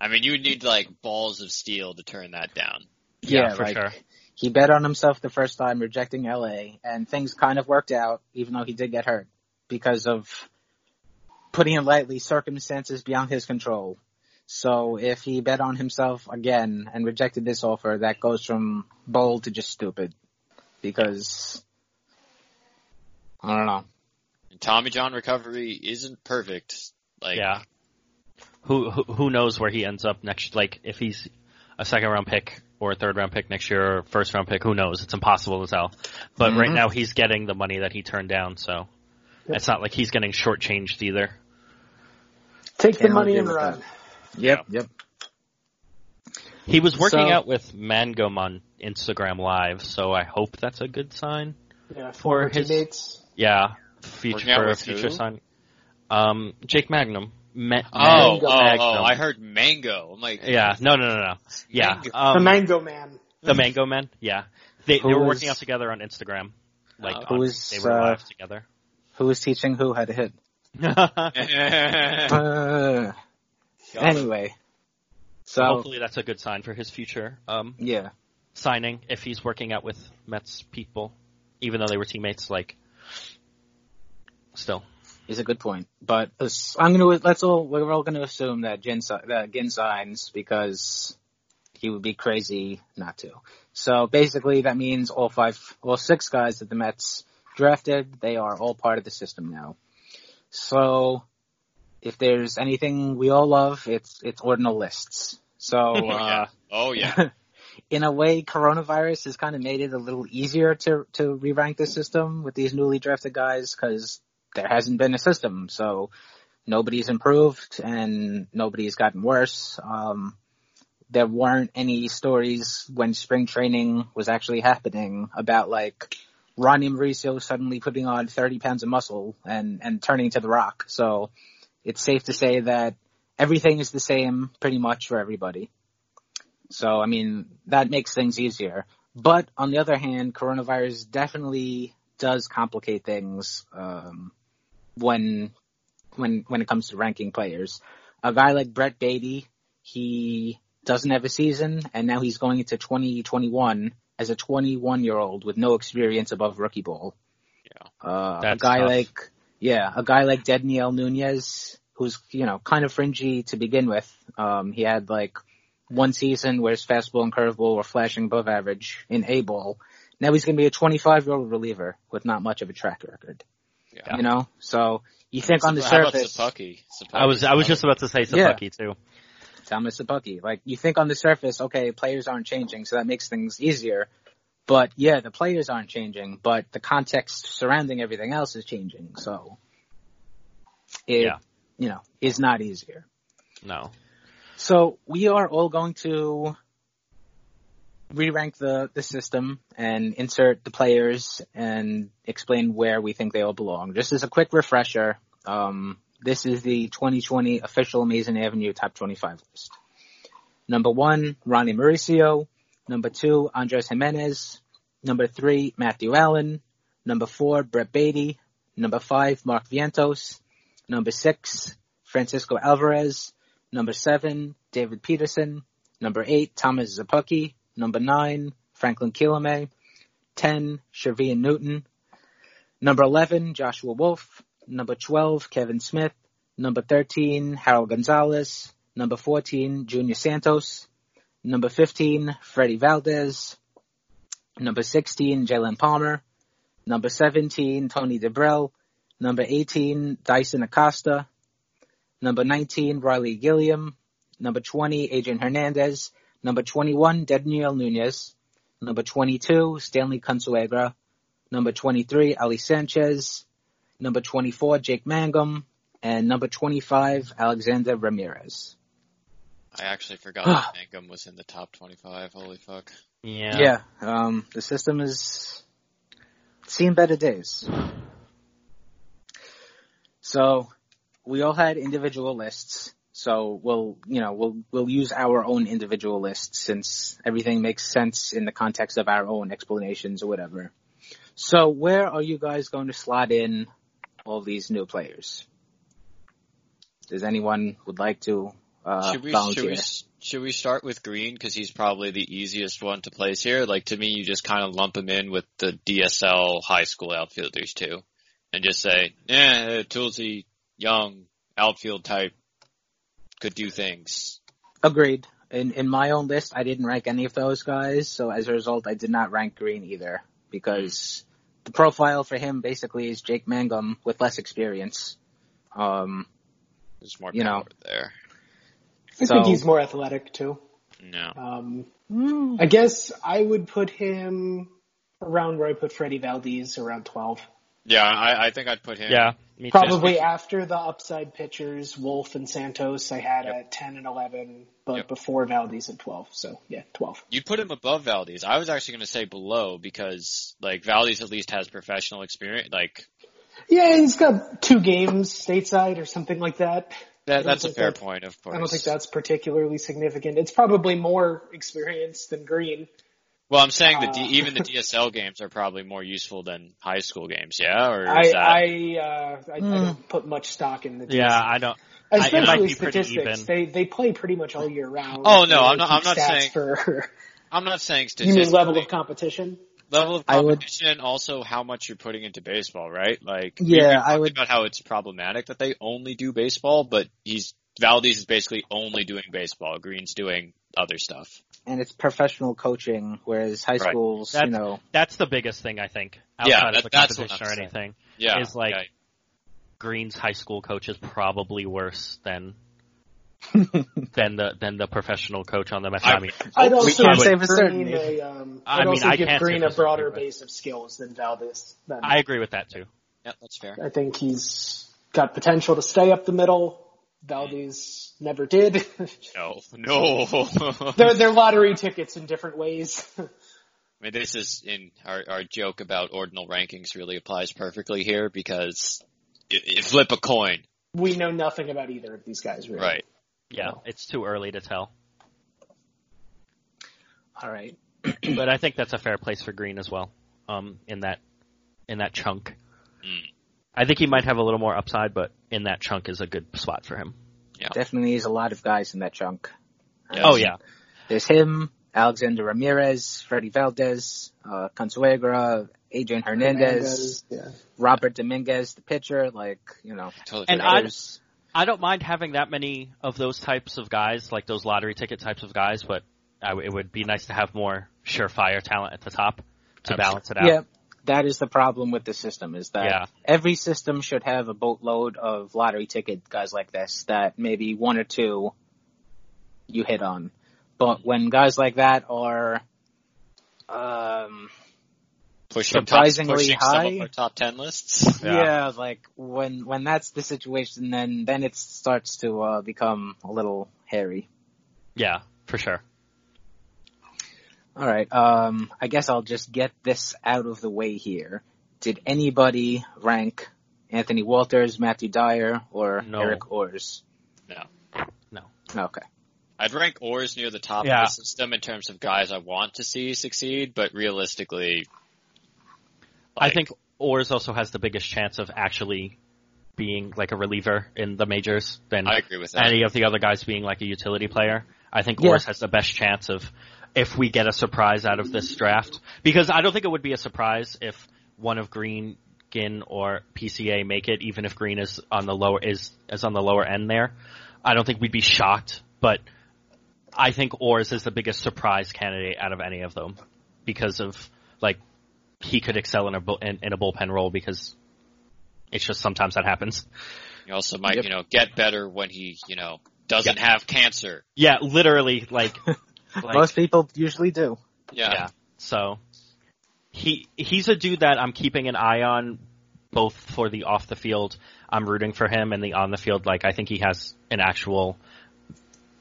[SPEAKER 2] I mean, you would need like balls of steel to turn that down.
[SPEAKER 1] yeah, for like, he bet on himself the first time rejecting LA and things kind of worked out even though he did get hurt because of putting it lightly circumstances beyond his control. So if he bet on himself again and rejected this offer, that goes from bold to just stupid because I don't know.
[SPEAKER 2] And Tommy John recovery isn't perfect. Like,
[SPEAKER 3] yeah. Who, who who knows where he ends up next? Like if he's, a second round pick or a third round pick next year or first round pick. Who knows? It's impossible to tell. But right
[SPEAKER 1] Mhm.
[SPEAKER 3] now he's getting the money that he turned down, so it's not like he's getting shortchanged either.
[SPEAKER 4] Take the
[SPEAKER 1] Can't
[SPEAKER 4] money and run.
[SPEAKER 1] Yep, yep.
[SPEAKER 3] He was working
[SPEAKER 4] So-
[SPEAKER 3] out with Mangum on Instagram Live, so I hope that's a good sign.
[SPEAKER 4] Yeah,
[SPEAKER 3] For
[SPEAKER 4] former
[SPEAKER 3] his-
[SPEAKER 4] teammates.
[SPEAKER 3] Yeah, future for a
[SPEAKER 2] with
[SPEAKER 3] future
[SPEAKER 2] who?
[SPEAKER 3] sign. Um, Jake Mangum. Ma-
[SPEAKER 2] Oh,
[SPEAKER 3] Mango
[SPEAKER 2] oh,
[SPEAKER 3] Mangum.
[SPEAKER 2] oh, I heard mango. I'm like,
[SPEAKER 3] Yeah, no, no, no, no. Yeah,
[SPEAKER 2] Mango.
[SPEAKER 3] um,
[SPEAKER 4] the Mango Man.
[SPEAKER 3] the Mango Man. Yeah, they they were working out together on Instagram. Like
[SPEAKER 2] Oh.
[SPEAKER 3] on-
[SPEAKER 1] Who was,
[SPEAKER 3] they were
[SPEAKER 1] uh,
[SPEAKER 3] together.
[SPEAKER 1] Who was teaching who how to hit? Uh, anyway, so
[SPEAKER 3] hopefully that's a good sign for his future um,
[SPEAKER 1] yeah,
[SPEAKER 3] signing if he's working out with Mets people, even though they were teammates. Like, still,
[SPEAKER 1] is a good point. But I'm gonna let's all we're all gonna assume that Ginn that Ginn signs because he would be crazy not to. So basically, that means all five, all six guys that the Mets drafted, they are all part of the system now. So if there's anything we all love, it's it's ordinal lists. So
[SPEAKER 2] oh
[SPEAKER 1] uh,
[SPEAKER 2] yeah, oh yeah.
[SPEAKER 1] in a way, coronavirus has kind of made it a little easier to to re-rank the system with these newly drafted guys because there hasn't been a system, so nobody's improved and nobody's gotten worse. Um, there weren't any stories when spring training was actually happening about like Ronny Mauricio suddenly putting on 30 pounds of muscle and, and turning to the rock. So it's safe to say that everything is the same pretty much for everybody. So, I mean, that makes things easier. But on the other hand, coronavirus definitely does complicate things, um, when, when, when it comes to ranking players. A guy like Brett Baty, he doesn't have a season and now he's going into 2021 as a 21 year old with no experience above rookie ball.
[SPEAKER 2] Yeah.
[SPEAKER 1] Uh, a guy
[SPEAKER 3] tough.
[SPEAKER 1] like, yeah, a guy like Dedniel Nunez, who's, you know, kind of fringy to begin with. Um, he had like one season where his fastball and curveball were flashing above average in A ball. Now he's going to be a 25 year old reliever with not much of a track record.
[SPEAKER 2] Yeah.
[SPEAKER 1] You know, so you think on the
[SPEAKER 2] How about
[SPEAKER 1] surface,
[SPEAKER 2] Szapucki?
[SPEAKER 3] I was I was just about to say
[SPEAKER 1] Yeah.
[SPEAKER 3] Szapucki too.
[SPEAKER 1] Thomas Szapucki. Like you think on the surface, okay, players aren't changing, so that makes things easier. But yeah, the players aren't changing, but the context surrounding everything else is changing. So it,
[SPEAKER 3] Yeah.
[SPEAKER 1] you know, is not easier.
[SPEAKER 3] No.
[SPEAKER 1] So we are all going to re-rank the, the system and insert the players and explain where we think they all belong. Just as a quick refresher, um, this is the 2020 official Amazin' Avenue top 25 list. Number one, Ronny Mauricio. Number two, Andres Gimenez. Number three, Matthew Allan. Number four, Brett Baty. Number five, Mark Vientos. Number six, Francisco Alvarez. Number seven, David Peterson. Number eight, Thomas Szapucki. Number nine, Franklin Kilome. Ten, Shervyen Newton. Number 11, Joshua Wolf. Number 12, Kevin Smith. Number 13, Harold Gonzalez. Number 14, Junior Santos. Number 15, Freddy Valdez. Number 16, Jaylen Palmer. Number 17, Tony Dibrell. Number 18, Daison Acosta. Number 19, Riley Gilliam. Number 20, Adrian Hernandez. Number 21, Dedniel Nunez. Number 22, Stanley Consuegra. Number 23, Ali Sanchez. Number 24, Jake Mangum. And number 25, Alexander Ramirez.
[SPEAKER 2] I actually forgot that Mangum was in the top 25. Holy fuck.
[SPEAKER 3] Yeah.
[SPEAKER 1] Yeah, um, the system is seen better days. So, we all had individual lists. So we'll, you know, we'll, we'll use our own individual lists since everything makes sense in the context of our own explanations or whatever. So where are you guys going to slot in all these new players? Does anyone would like to, uh,
[SPEAKER 2] should we
[SPEAKER 1] volunteer?
[SPEAKER 2] should we should we start with Greene because he's probably the easiest one to place here? Like to me, you just kind of lump him in with the DSL high school outfielders too, and just say, "Yeah, Toolsy, young outfield type, could do things."
[SPEAKER 1] Agreed. In in my own list, I didn't rank any of those guys, so as a result, I did not rank Greene either because the profile for him basically is Jake Mangum with less experience. Um,
[SPEAKER 2] There's more
[SPEAKER 1] you know,
[SPEAKER 2] there.
[SPEAKER 4] I
[SPEAKER 1] So-
[SPEAKER 4] think he's more athletic too.
[SPEAKER 2] No.
[SPEAKER 4] Um, I guess I would put him around where I put Freddy Valdez, around 12.
[SPEAKER 2] Yeah, I, I think I'd put him.
[SPEAKER 3] Yeah, me too.
[SPEAKER 4] Probably after the upside pitchers, Wolf and Santos, I had at 10 and 11, but
[SPEAKER 2] Yep.
[SPEAKER 4] before Valdez at 12. So yeah, 12.
[SPEAKER 2] You'd put him above Valdez. I was actually going to say below because like Valdez at least has professional experience. Like
[SPEAKER 4] Yeah, he's got two games stateside or something like that.
[SPEAKER 2] That, that's a fair
[SPEAKER 4] that-
[SPEAKER 2] point, of course.
[SPEAKER 4] I don't think that's particularly significant. It's probably more experience than Greene.
[SPEAKER 2] Well, I'm saying that
[SPEAKER 4] Uh,
[SPEAKER 2] D, even the DSL games are probably more useful than high school games. Yeah, or
[SPEAKER 4] I
[SPEAKER 2] that?
[SPEAKER 4] I, uh, I, I don't put much stock in the
[SPEAKER 3] Yeah, I don't. I, it might
[SPEAKER 4] Especially
[SPEAKER 3] be pretty
[SPEAKER 4] statistics.
[SPEAKER 3] even.
[SPEAKER 4] They they play pretty much all year round.
[SPEAKER 2] Oh, no, I'm not- I'm not saying-
[SPEAKER 4] for.
[SPEAKER 2] I'm not saying statistics.
[SPEAKER 4] you
[SPEAKER 2] statistically.
[SPEAKER 4] mean level of competition?
[SPEAKER 2] level of
[SPEAKER 1] I would-
[SPEAKER 2] also how much you're putting into baseball, right? Like,
[SPEAKER 1] Yeah,
[SPEAKER 2] we, we
[SPEAKER 1] I would-
[SPEAKER 2] about how it's problematic that they only do baseball, but he's Valdez is basically only doing baseball. Greene's doing other stuff.
[SPEAKER 1] And it's professional coaching, whereas high
[SPEAKER 2] Right.
[SPEAKER 1] schools,
[SPEAKER 3] That's,
[SPEAKER 1] you know,
[SPEAKER 3] that's the biggest thing I think
[SPEAKER 2] Yeah,
[SPEAKER 3] outside
[SPEAKER 2] that-
[SPEAKER 3] of the competition or
[SPEAKER 2] saying.
[SPEAKER 3] anything.
[SPEAKER 2] Yeah,
[SPEAKER 3] is like
[SPEAKER 2] okay.
[SPEAKER 3] Greene's high school coach is probably worse than than the than the professional coach on the Mets. I,
[SPEAKER 2] I-
[SPEAKER 3] mean,
[SPEAKER 4] I'd
[SPEAKER 1] We
[SPEAKER 4] also
[SPEAKER 1] can't
[SPEAKER 4] give
[SPEAKER 1] say for
[SPEAKER 4] Greene
[SPEAKER 1] certainty.
[SPEAKER 4] a, um,
[SPEAKER 3] I
[SPEAKER 4] I'd
[SPEAKER 3] mean,
[SPEAKER 4] also
[SPEAKER 3] I
[SPEAKER 4] give
[SPEAKER 3] can't say Greene
[SPEAKER 4] a broader
[SPEAKER 3] certainty, but-
[SPEAKER 4] base of skills than Valdez. Then.
[SPEAKER 3] I agree with that too.
[SPEAKER 2] Yeah, that's fair.
[SPEAKER 4] I think he's got potential to stay up the middle. Valdez never did.
[SPEAKER 2] No, no.
[SPEAKER 4] they're, they're lottery tickets in different ways.
[SPEAKER 2] I mean, this is in our our joke about ordinal rankings really applies perfectly here because you, you flip a coin,
[SPEAKER 4] we know nothing about either of these guys, really.
[SPEAKER 2] right?
[SPEAKER 3] Yeah, it's too early to tell,
[SPEAKER 1] all right.
[SPEAKER 3] but I think that's a fair place for Greene as well. Um, in that in that chunk,
[SPEAKER 2] Mm.
[SPEAKER 3] I think he might have a little more upside, but in that chunk is a good spot for him. Yeah.
[SPEAKER 1] Definitely is a lot of guys in that chunk.
[SPEAKER 3] Oh yeah,
[SPEAKER 1] There's him, Alexander Ramirez, Freddy Valdez, uh, Consuegra, Adrian Hernandez,
[SPEAKER 4] Hernandez, yeah.
[SPEAKER 1] Robert Dominguez, the pitcher, like, you know.
[SPEAKER 2] Totally
[SPEAKER 3] And. I- I don't mind having that many of those types of guys, like those lottery ticket types of guys, but I w it would be nice to have more surefire talent at the top to balance it out.
[SPEAKER 1] Yeah, that is the problem with the system is that
[SPEAKER 3] Yeah.
[SPEAKER 1] every system should have a boatload of lottery ticket guys like this that maybe one or two you hit on. But when guys like that are um
[SPEAKER 2] pushing top,
[SPEAKER 1] surprisingly
[SPEAKER 2] pushing some
[SPEAKER 1] high.
[SPEAKER 2] our top ten lists.
[SPEAKER 1] yeah. like when when that's the situation then then it starts to uh become a little hairy.
[SPEAKER 3] Yeah, for sure.
[SPEAKER 1] All right. Um, I guess I'll just get this out of the way here. Did anybody rank Anthony Walters, Matthew Dyer, or
[SPEAKER 3] No.
[SPEAKER 1] Eric Orze?
[SPEAKER 2] No.
[SPEAKER 3] No.
[SPEAKER 1] Okay.
[SPEAKER 2] I'd rank Orze near the top
[SPEAKER 3] Yeah.
[SPEAKER 2] of the system in terms of guys I want to see succeed, but realistically,
[SPEAKER 3] I think Orze also has the biggest chance of actually being like a reliever in the majors than
[SPEAKER 2] I agree with that.
[SPEAKER 3] any of the other guys being like a utility player. I think
[SPEAKER 1] Yeah.
[SPEAKER 3] Orze has the best chance of if we get a surprise out of this draft. Because I don't think it would be a surprise if one of Greene, Ginn, or PCA make it, even if Greene is on the lower is is on the lower end there. I don't think we'd be shocked, but I think Orze is the biggest surprise candidate out of any of them because of like he could excel in a bull- in, in a bullpen role because it's just sometimes that happens.
[SPEAKER 2] he also might,
[SPEAKER 1] Yep.
[SPEAKER 2] you know, get better when he, you know, doesn't have cancer.
[SPEAKER 3] Yeah, literally like, like
[SPEAKER 1] Most people usually do.
[SPEAKER 2] Yeah.
[SPEAKER 3] yeah. So he he's a dude that I'm keeping an eye on both for the off the field. I'm rooting for him and the on the field. Like I think he has an actual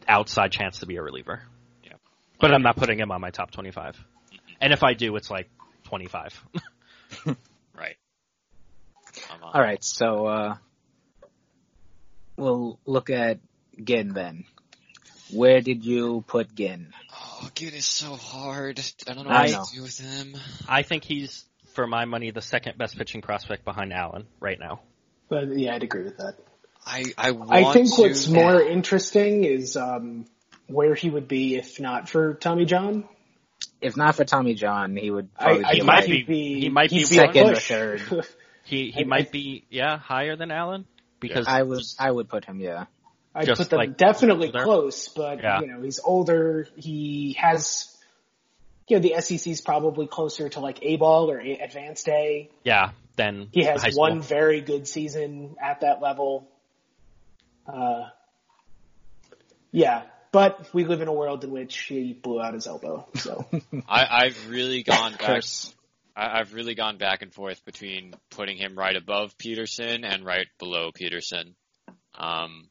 [SPEAKER 3] outside chance to be a reliever.
[SPEAKER 2] Yeah.
[SPEAKER 3] But I'm not putting him on my top 25. And if I do, it's like 25.
[SPEAKER 2] Right.
[SPEAKER 1] All right. So uh, we'll look at Ginn then. Where did you put Ginn?
[SPEAKER 2] Oh, Ginn is so hard. I don't know
[SPEAKER 1] I
[SPEAKER 2] what
[SPEAKER 1] know.
[SPEAKER 2] to do with him.
[SPEAKER 3] I think he's, for my money, the second best pitching prospect behind Allan right now.
[SPEAKER 4] But yeah, I'd agree with that.
[SPEAKER 2] I I want
[SPEAKER 4] I think
[SPEAKER 2] to,
[SPEAKER 4] what's more interesting is um, where he would be if not for Tommy John.
[SPEAKER 1] If not for Tommy John, he would
[SPEAKER 4] I,
[SPEAKER 1] probably
[SPEAKER 4] I
[SPEAKER 1] be
[SPEAKER 4] think
[SPEAKER 3] might
[SPEAKER 1] like-
[SPEAKER 3] be- he might be
[SPEAKER 1] second or third.
[SPEAKER 3] He he
[SPEAKER 4] I-
[SPEAKER 3] might
[SPEAKER 4] I-
[SPEAKER 3] be yeah higher than Allan because
[SPEAKER 1] I was I would put him. Yeah.
[SPEAKER 4] I'd put them
[SPEAKER 3] like
[SPEAKER 4] definitely
[SPEAKER 3] older?
[SPEAKER 4] close, but
[SPEAKER 3] Yeah.
[SPEAKER 4] you know he's older. He has, you know, the SEC's probably closer to like A ball or A- Advanced A.
[SPEAKER 3] yeah then
[SPEAKER 4] He has
[SPEAKER 3] high
[SPEAKER 4] one very good season at that level. Uh, yeah, but we live in a world in which he blew out his elbow. So
[SPEAKER 2] I, I've really gone back. I, I've really gone back and forth between putting him right above Peterson and right below Peterson. Um,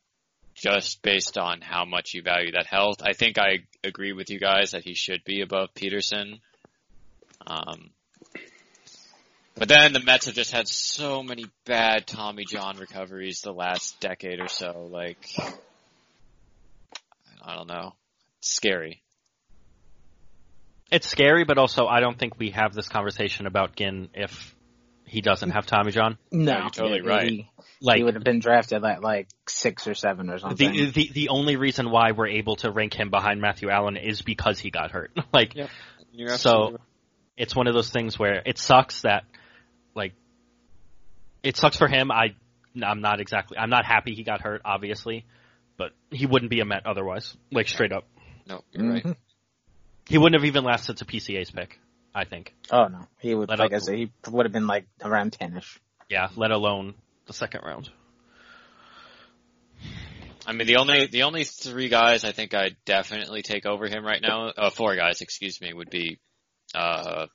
[SPEAKER 2] just based on how much you value that health. I think I agree with you guys that he should be above Peterson. Um, but then the Mets have just had so many bad Tommy John recoveries the last decade or so. Like, I don't know. It's scary.
[SPEAKER 3] It's scary, but also I don't think we have this conversation about Ginn if he doesn't have Tommy John.
[SPEAKER 1] No,
[SPEAKER 2] you're totally
[SPEAKER 1] he-
[SPEAKER 2] right.
[SPEAKER 1] He,
[SPEAKER 3] Like
[SPEAKER 1] he would have been drafted at like six or seven or something.
[SPEAKER 3] the the the only reason why we're able to rank him behind Matthew Allan is because he got hurt. like
[SPEAKER 2] Yep. You're absolutely
[SPEAKER 3] so it's one of those things where it sucks that like it sucks for him. I I'm not exactly I'm not happy he got hurt obviously, but he wouldn't be a Met otherwise. Like straight up.
[SPEAKER 2] No, you're right.
[SPEAKER 1] Mhm.
[SPEAKER 3] He wouldn't have even lasted to PCA's pick, I think.
[SPEAKER 1] Oh no, he would
[SPEAKER 3] Let
[SPEAKER 1] like I
[SPEAKER 3] up-
[SPEAKER 1] said, he would have been like around ten-ish.
[SPEAKER 3] Yeah, let alone the second round.
[SPEAKER 2] I mean, the only the only three guys I think I'd definitely take over him right now, uh, four guys, excuse me, would be uh,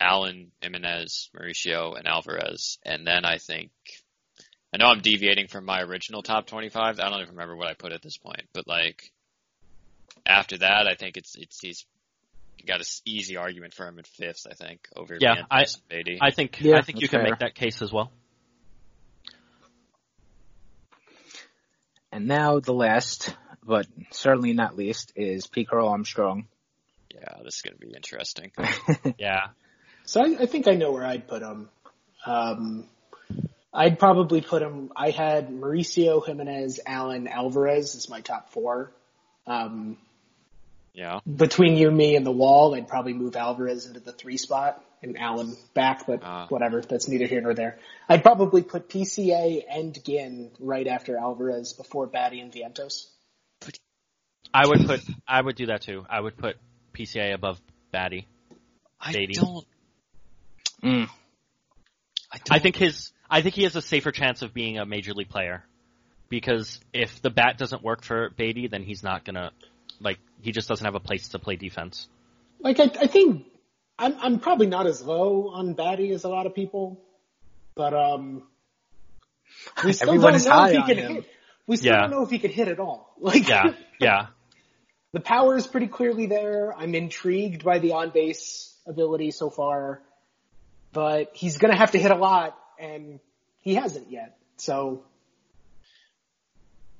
[SPEAKER 2] Allan, Gimenez, Mauricio, and Alvarez. And then I think I know I'm deviating from my original top 25. I don't even remember what I put at this point, but like after that, I think it's it's he's you got an easy argument for him in fifth. I think over
[SPEAKER 3] Yeah,
[SPEAKER 2] Leandros
[SPEAKER 3] I-
[SPEAKER 2] Baty.
[SPEAKER 3] I think
[SPEAKER 1] Yeah,
[SPEAKER 3] I think you can
[SPEAKER 1] fair.
[SPEAKER 3] make that case as well.
[SPEAKER 1] And now the last, but certainly not least, is Pete Crow-Armstrong.
[SPEAKER 2] yeah, this is gonna be interesting.
[SPEAKER 3] Yeah.
[SPEAKER 4] So I, I think I know where I'd put him. Um, I'd probably put him. I had Mauricio Gimenez, Allan, Alvarez as my top four. Um,
[SPEAKER 2] Yeah.
[SPEAKER 4] between you, me, and the wall, I'd probably move Alvarez into the three spot and Allan back, but
[SPEAKER 2] Ah.
[SPEAKER 4] whatever. That's neither here nor there. I'd probably put PCA and Ginn right after Alvarez before Baty and Vientos.
[SPEAKER 3] I would put I would do that too. I would put PCA above Baty.
[SPEAKER 2] I
[SPEAKER 3] Baty.
[SPEAKER 2] don't.
[SPEAKER 1] Mm.
[SPEAKER 2] I,
[SPEAKER 3] I think his I think he has a safer chance of being a major league player because if the bat doesn't work for Baty, then he's not gonna like he just doesn't have a place to play defense.
[SPEAKER 4] Like I, I think I'm I'm probably not as low on Baty as a lot of people, but um, we still
[SPEAKER 1] Everyone
[SPEAKER 4] don't know if he can
[SPEAKER 1] him.
[SPEAKER 4] hit. We still
[SPEAKER 3] Yeah.
[SPEAKER 4] don't know if he can hit at all. Like
[SPEAKER 3] Yeah, yeah,
[SPEAKER 4] the power is pretty clearly there. I'm intrigued by the on base ability so far, but he's gonna have to hit a lot, and he hasn't yet. So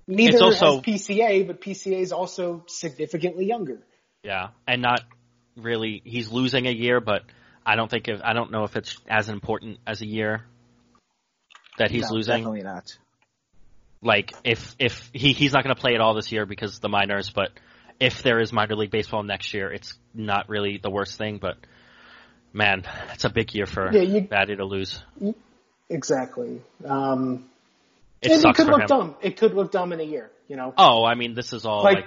[SPEAKER 4] neither
[SPEAKER 3] It's also-
[SPEAKER 4] has PCA, but PCA is also significantly younger.
[SPEAKER 3] yeah, and not really. He's losing a year, but I don't think if I don't know if it's as important as a year that he's
[SPEAKER 1] No,
[SPEAKER 3] losing.
[SPEAKER 1] Definitely not.
[SPEAKER 3] like if if he he's not going to play at all this year because of the minors, but if there is minor league baseball next year, it's not really the worst thing. But man, it's a big year for
[SPEAKER 4] Yeah, you-
[SPEAKER 3] Baty to lose.
[SPEAKER 4] Exactly. Um,
[SPEAKER 3] It
[SPEAKER 4] and it could look
[SPEAKER 3] him.
[SPEAKER 4] dumb. It could look dumb in a year, you know.
[SPEAKER 3] Oh, I mean, this is all
[SPEAKER 4] Like-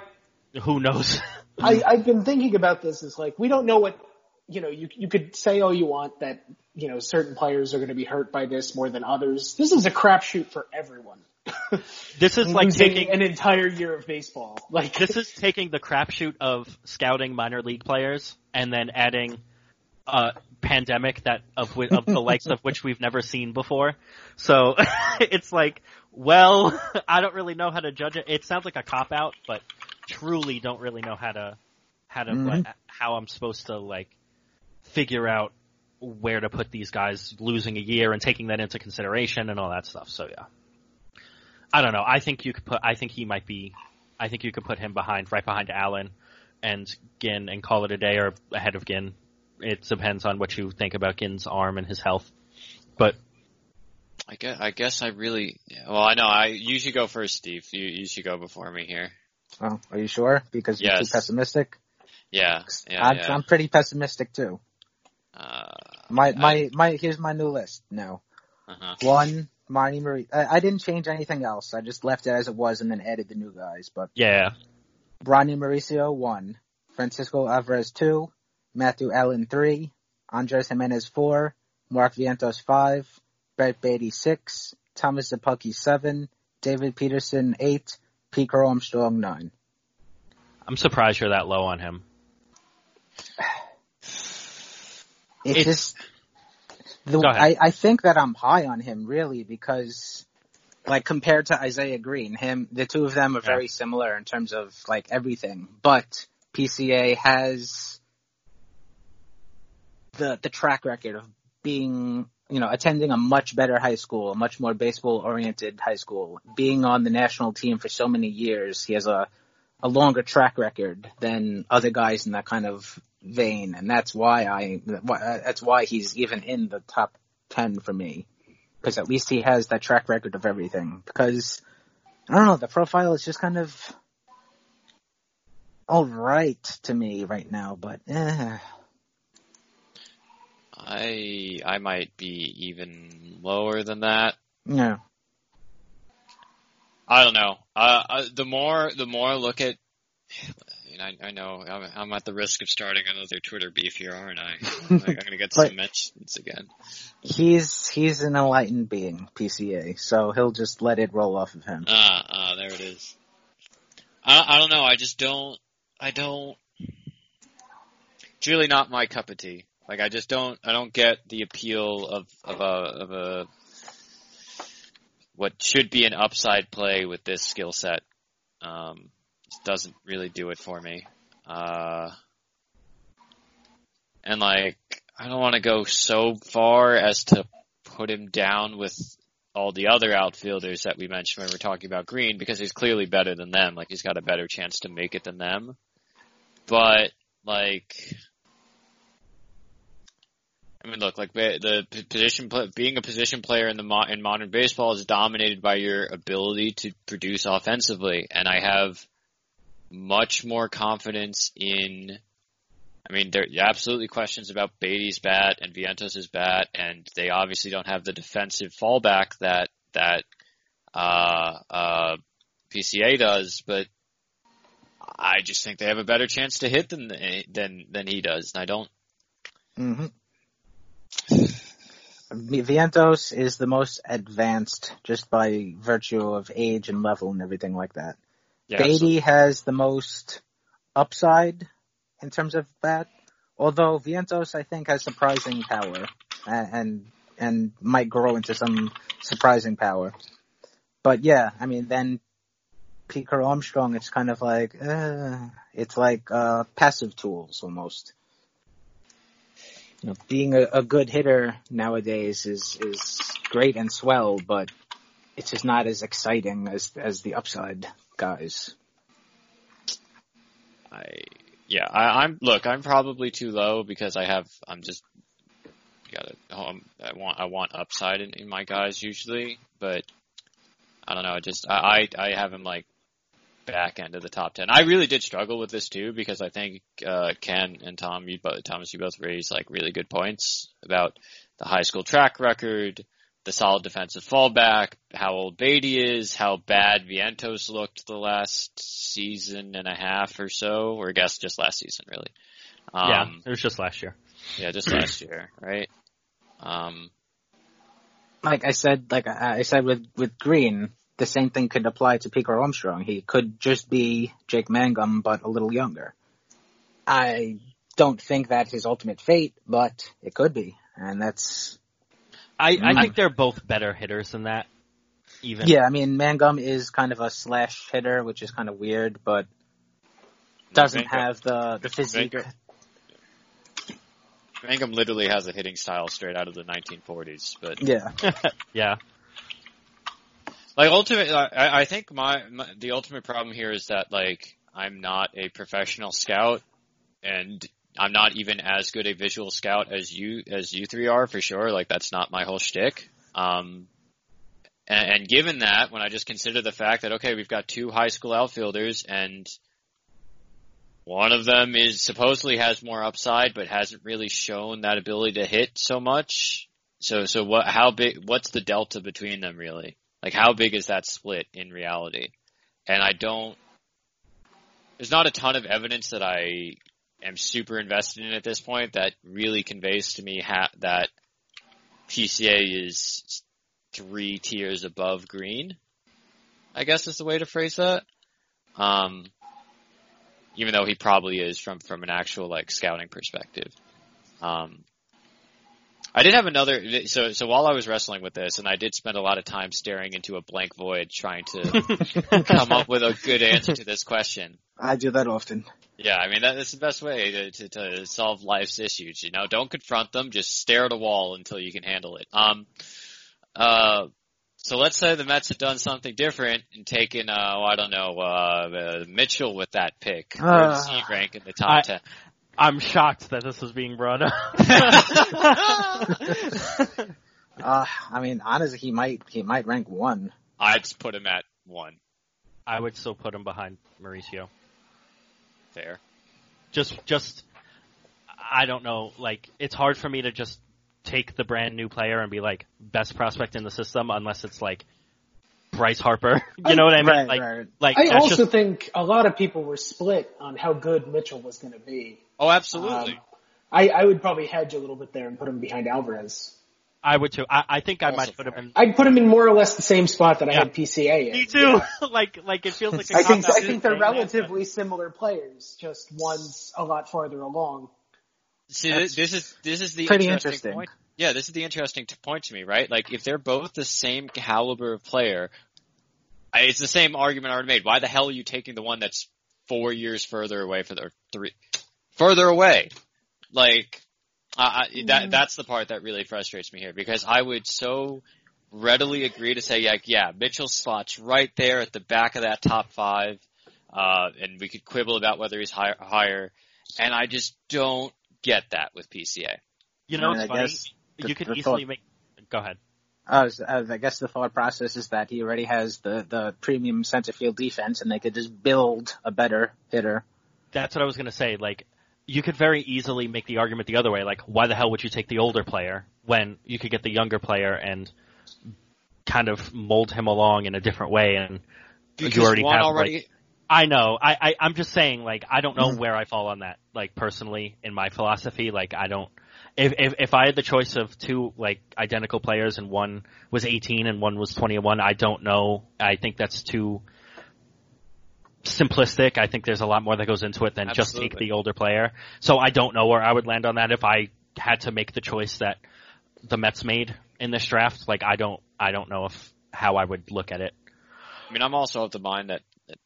[SPEAKER 3] like, who knows?
[SPEAKER 4] I, I've been thinking about this. It's like we don't know what you know. You you could say all you want that you know certain players are going to be hurt by this more than others. This is a crapshoot for everyone.
[SPEAKER 3] this is like taking
[SPEAKER 4] an entire year of baseball. Like
[SPEAKER 3] this is taking the crapshoot of scouting minor league players and then adding a pandemic that of, of the likes of which we've never seen before. So it's like, well, I don't really know how to judge it. It sounds like a cop out, but truly don't really know how to how to
[SPEAKER 1] Mhm.
[SPEAKER 3] like, how I'm supposed to like figure out where to put these guys losing a year and taking that into consideration and all that stuff. So yeah. I don't know. I think you could put. I think he might be. I think you could put him behind, right behind Allan and Ginn, and call it a day, or ahead of Ginn. It depends on what you think about Ginn's arm and his health. But
[SPEAKER 2] I guess, I guess I really, well, I know, I usually go first, Steve. You, you should go before me here.
[SPEAKER 1] Oh, are you sure? Because you're
[SPEAKER 2] Yes.
[SPEAKER 1] too pessimistic.
[SPEAKER 2] Yeah, yeah,
[SPEAKER 1] I'm,
[SPEAKER 2] yeah.
[SPEAKER 1] I'm pretty pessimistic too.
[SPEAKER 2] Uh,
[SPEAKER 1] My my my here's my new list now.
[SPEAKER 2] uh-huh.
[SPEAKER 1] One, Marty Marie. I, I didn't change anything else. I just left it as it was and then added the new guys. But
[SPEAKER 3] yeah,
[SPEAKER 1] Ronny Mauricio one, Francisco Alvarez two, Matthew Allan three, Andres Gimenez four, Mark Vientos five, Brett Baty six, Thomas Szapucki seven, David Peterson eight, Pete Armstrong nine.
[SPEAKER 3] I'm surprised you're that low on him.
[SPEAKER 1] It's,
[SPEAKER 3] It's-
[SPEAKER 1] just the. I, I think that I'm high on him really because like compared to Isaiah Greene, him the two of them are very similar in terms of like everything. But PCA has the the track record of being you know attending a much better high school, a much more baseball oriented high school, being on the national team for so many years. He has a a longer track record than other guys in that kind of vein, and that's why I that's why he's even in the top ten for me, because at least he has that track record of everything. Because I don't know, the profile is just kind of all right to me right now, but eh.
[SPEAKER 2] I I might be even lower than that.
[SPEAKER 1] No.
[SPEAKER 2] I don't know. Uh, uh, the more the more I look at, you know, I, I know I'm, I'm at the risk of starting another Twitter beef here, aren't I? Like, I'm gonna get some mentions again.
[SPEAKER 1] He's he's an enlightened being, PCA, so he'll just let it roll off of him.
[SPEAKER 2] Ah, ah, there it is. I I don't know. I just don't. I don't. It's really not my cup of tea. Like I just don't. I don't get the appeal of of a of a what should be an upside play with this skill set. Um, doesn't really do it for me. Uh, and like I don't want to go so far as to put him down with all the other outfielders that we mentioned when we are talking about Greene because he's clearly better than them. Like he's got a better chance to make it than them. But like, I mean, look, like the position being a position player in the in modern baseball is dominated by your ability to produce offensively, and I have much more confidence in. I mean, there are absolutely questions about Baty's bat and Vientos' bat, and they obviously don't have the defensive fallback that that uh, uh, PCA does. But I just think they have a better chance to hit than than than he does, and I don't.
[SPEAKER 1] hmm Vientos is the most advanced just by virtue of age and level and everything like that.
[SPEAKER 2] Yeah,
[SPEAKER 1] Baty has the most upside in terms of that, although Vientos I think has surprising power and and, and might grow into some surprising power. But yeah, I mean then Peter Armstrong, it's kind of like uh, it's like uh, passive tools almost. You know, being a, a good hitter nowadays is is great and swell, but it's just not as exciting as as the upside guys.
[SPEAKER 2] I yeah, I, I'm look. I'm probably too low because I have. I'm just got to. Um, I want. I want upside in, in my guys usually, but I don't know. I Just I. I I have him like back end of the top ten. I really did struggle with this too because I think uh, Ken and Tom, you both, Thomas, you both raised like really good points about the high school track record, the solid defensive fallback, how old Baty is, how bad Vientos looked the last season and a half or so, or I guess just last season really. Um,
[SPEAKER 3] yeah, it was just last year.
[SPEAKER 2] Yeah, just last year, right? Um,
[SPEAKER 1] Like I said, like I I said with with Greene, the same thing could apply to Pico Armstrong. He could just be Jake Mangum, but a little younger. I don't think that's his ultimate fate, but it could be, and that's
[SPEAKER 3] I, I
[SPEAKER 1] Mm.
[SPEAKER 3] think they're both better hitters than that. Even
[SPEAKER 1] yeah. I mean, Mangum is kind of a slash hitter, which is kind of weird, but doesn't
[SPEAKER 2] Mangum-
[SPEAKER 1] have the the physique.
[SPEAKER 2] Mangum- Mangum literally has a hitting style straight out of the 1940s, but
[SPEAKER 1] Yeah,
[SPEAKER 3] yeah.
[SPEAKER 2] Like ultimate, I, I think my, my the ultimate problem here is that like I'm not a professional scout, and I'm not even as good a visual scout as you as you three are for sure. Like that's not my whole shtick. Um, and, and given that, when I just consider the fact that okay, we've got two high school outfielders and one of them is supposedly has more upside, but hasn't really shown that ability to hit so much. So, so what? How big? What's the delta between them really? Like, how big is that split in reality? And I don't. There's not a ton of evidence that I am super invested in at this point that really conveys to me ha- that PCA is three tiers above Greene. I guess is the way to phrase that. Um, even though he probably is from from an actual like scouting perspective. Um, I did have another. So so while I was wrestling with this, and I did spend a lot of time staring into a blank void trying to come up with a good answer to this question.
[SPEAKER 1] I do that often.
[SPEAKER 2] Yeah, I mean that is the best way to, to, to solve life's issues. You know, don't confront them; just stare at a wall until you can handle it. Um, uh, so let's say the Mets have done something different and taken, uh, oh, I don't know, uh, uh Mitchell with that pick. Where does he rank in the top
[SPEAKER 3] I-
[SPEAKER 2] ten?
[SPEAKER 3] I'm shocked that this is being brought up.
[SPEAKER 1] Uh, I mean, honestly, he might he might rank one.
[SPEAKER 2] I'd put him at one.
[SPEAKER 3] I would still put him behind Mauricio.
[SPEAKER 2] Fair.
[SPEAKER 3] Just, just, I don't know. Like, it's hard for me to just take the brand new player and be like best prospect in the system unless it's like Bryce Harper. You know what I mean?
[SPEAKER 1] Right,
[SPEAKER 3] like,
[SPEAKER 1] right.
[SPEAKER 3] like
[SPEAKER 4] I also
[SPEAKER 3] just-
[SPEAKER 4] think a lot of people were split on how good Mitchell was going to be.
[SPEAKER 2] Oh, absolutely.
[SPEAKER 4] Um, I, I would probably hedge a little bit there and put him behind Alvarez.
[SPEAKER 3] I would too. I, I think I might put him in.
[SPEAKER 4] I'd put him in more or less the same spot that I had PCA in.
[SPEAKER 3] Me too. like, like it feels like a
[SPEAKER 4] I think I think they're
[SPEAKER 3] saying that,
[SPEAKER 4] relatively similar players. Just one's a lot farther along.
[SPEAKER 2] See, this, this is this is the
[SPEAKER 1] pretty
[SPEAKER 2] interesting,
[SPEAKER 1] interesting.
[SPEAKER 2] point. Yeah, this is the interesting point to me, right? Like, if they're both the same caliber of player, it's the same argument I already made. Why the hell are you taking the one that's four years further away for their three further away? Like, I, I, that that's the part that really frustrates me here because I would so readily agree to say, like, yeah, Mitchell slots right there at the back of that top five, uh, and we could quibble about whether he's higher, higher, and I just don't get that with PCA.
[SPEAKER 3] You know,
[SPEAKER 1] I mean,
[SPEAKER 3] it's
[SPEAKER 1] I
[SPEAKER 3] funny.
[SPEAKER 1] guess the-
[SPEAKER 3] you could easily
[SPEAKER 1] thought-
[SPEAKER 3] make. Go ahead.
[SPEAKER 1] I, uh, I guess the thought process is that he already has the the premium center field defense, and they could just build a better hitter.
[SPEAKER 3] That's what I was gonna say. Like, you could very easily make the argument the other way. Like, why the hell would you take the older player when you could get the younger player and kind of mold him along in a different way? And
[SPEAKER 2] Because
[SPEAKER 3] you already have
[SPEAKER 2] already-
[SPEAKER 3] like. I know. I, I I'm just saying. Like, I don't
[SPEAKER 1] Mm-hmm.
[SPEAKER 3] know where I fall on that. Like, personally, in my philosophy, like, I don't. If if if I had the choice of two like identical players and one was 18 and one was 21, I don't know. I think that's too simplistic. I think there's a lot more that goes into it than just take the older player. So I don't know where I would land on that if I had to make the choice that the Mets made in this draft. Like I don't I don't know if how I would look at it.
[SPEAKER 2] I mean, I'm also of the mind that, that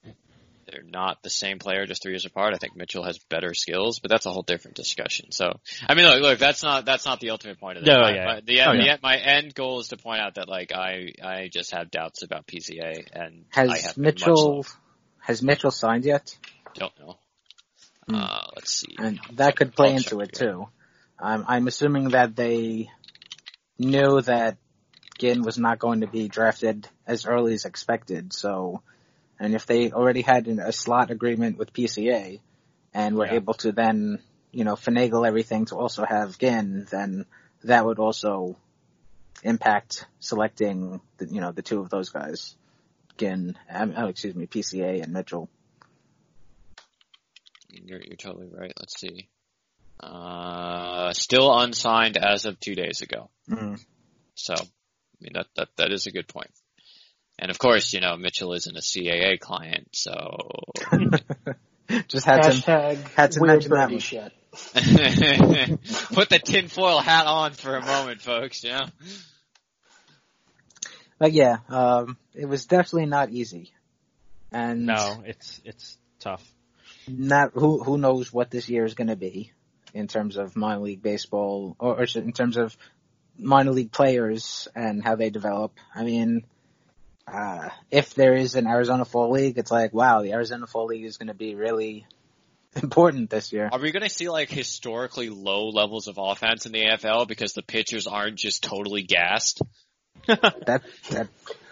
[SPEAKER 2] they're not the same player just three years apart. I think Mitchell has better skills, but that's a whole different discussion. So, I mean, look, look, that's not that's not the ultimate point of this.
[SPEAKER 3] No,
[SPEAKER 2] my,
[SPEAKER 3] yeah.
[SPEAKER 2] my- the,
[SPEAKER 3] Oh,
[SPEAKER 2] the-
[SPEAKER 3] yeah.
[SPEAKER 2] my end goal is to point out that like I I just have doubts about PCA and I
[SPEAKER 1] Has
[SPEAKER 2] have
[SPEAKER 1] Mitchell has Mitchell signed yet?
[SPEAKER 2] don't know.
[SPEAKER 1] Hmm.
[SPEAKER 2] Uh, let's see.
[SPEAKER 1] And that could play
[SPEAKER 2] I'll
[SPEAKER 1] into
[SPEAKER 2] check
[SPEAKER 1] it too. I'm I'm assuming that they knew that Ginn was not going to be drafted as early as expected. So, and if they already had an- a slot agreement with PCA and were
[SPEAKER 3] Yeah.
[SPEAKER 1] able to then, you know, finagle everything to also have Ginn, then that would also impact selecting, the, you know, the two of those guys, Ginn, um, oh, excuse me, PCA and Mitchell.
[SPEAKER 2] You're, you're totally right. Let's see. Uh, still unsigned as of two days ago.
[SPEAKER 1] Mhm.
[SPEAKER 2] So, I mean, that, that, that is a good point. And of course, you know, Mitchell isn't a CAA client, so.
[SPEAKER 1] Just had to
[SPEAKER 4] Hashtag
[SPEAKER 1] had to
[SPEAKER 4] weird
[SPEAKER 1] mention that one.
[SPEAKER 4] shit.
[SPEAKER 2] Put the tinfoil hat on for a moment, folks, you know?
[SPEAKER 1] But yeah, um, it was definitely not easy. And
[SPEAKER 3] No, it's it's tough.
[SPEAKER 1] not who who knows what this year is going to be in terms of minor league baseball or, or in terms of minor league players and how they develop. I mean, uh, if there is an Arizona Fall League, it's like wow, the Arizona Fall League is going to be really important this year.
[SPEAKER 2] Are we gonna see like historically low levels of offense in the AFL because the pitchers aren't just totally gassed?
[SPEAKER 1] that that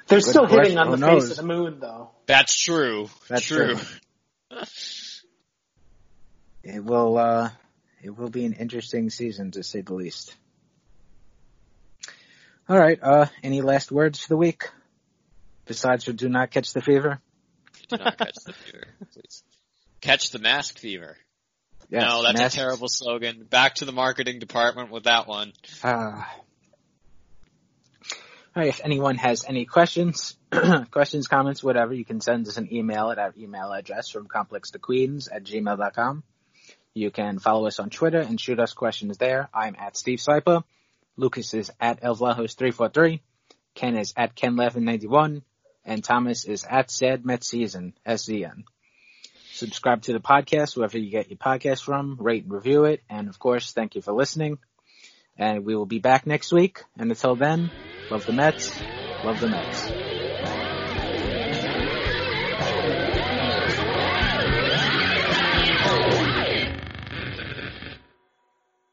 [SPEAKER 4] They're
[SPEAKER 1] Good
[SPEAKER 4] still hitting on
[SPEAKER 1] Who
[SPEAKER 4] the face of the moon, though.
[SPEAKER 2] That's true.
[SPEAKER 1] That's
[SPEAKER 2] true.
[SPEAKER 1] true. it will uh, it will be an interesting season to say the least. All right. Uh, any last words for the week? Besides, do not catch the fever.
[SPEAKER 2] Do not catch the fever, please. Catch the mask fever.
[SPEAKER 1] Yes,
[SPEAKER 2] no, that's
[SPEAKER 1] masks.
[SPEAKER 2] a terrible slogan. Back to the marketing department with that one.
[SPEAKER 1] Uh, Alright, if anyone has any questions, questions, comments, whatever, you can send us an email at our email address from complextoqueens at gmail.com. You can follow us on Twitter and shoot us questions there. I'm at Steve Sliper. Lucas is at Elvlajos343. Ken is at KenLevin91. And Thomas is at Sad Met Season, S-Z-N. Subscribe to the podcast wherever you get your podcast from. Rate and review it. And of course, thank you for listening. And we will be back next week. And until then, love the Mets. Love the Mets.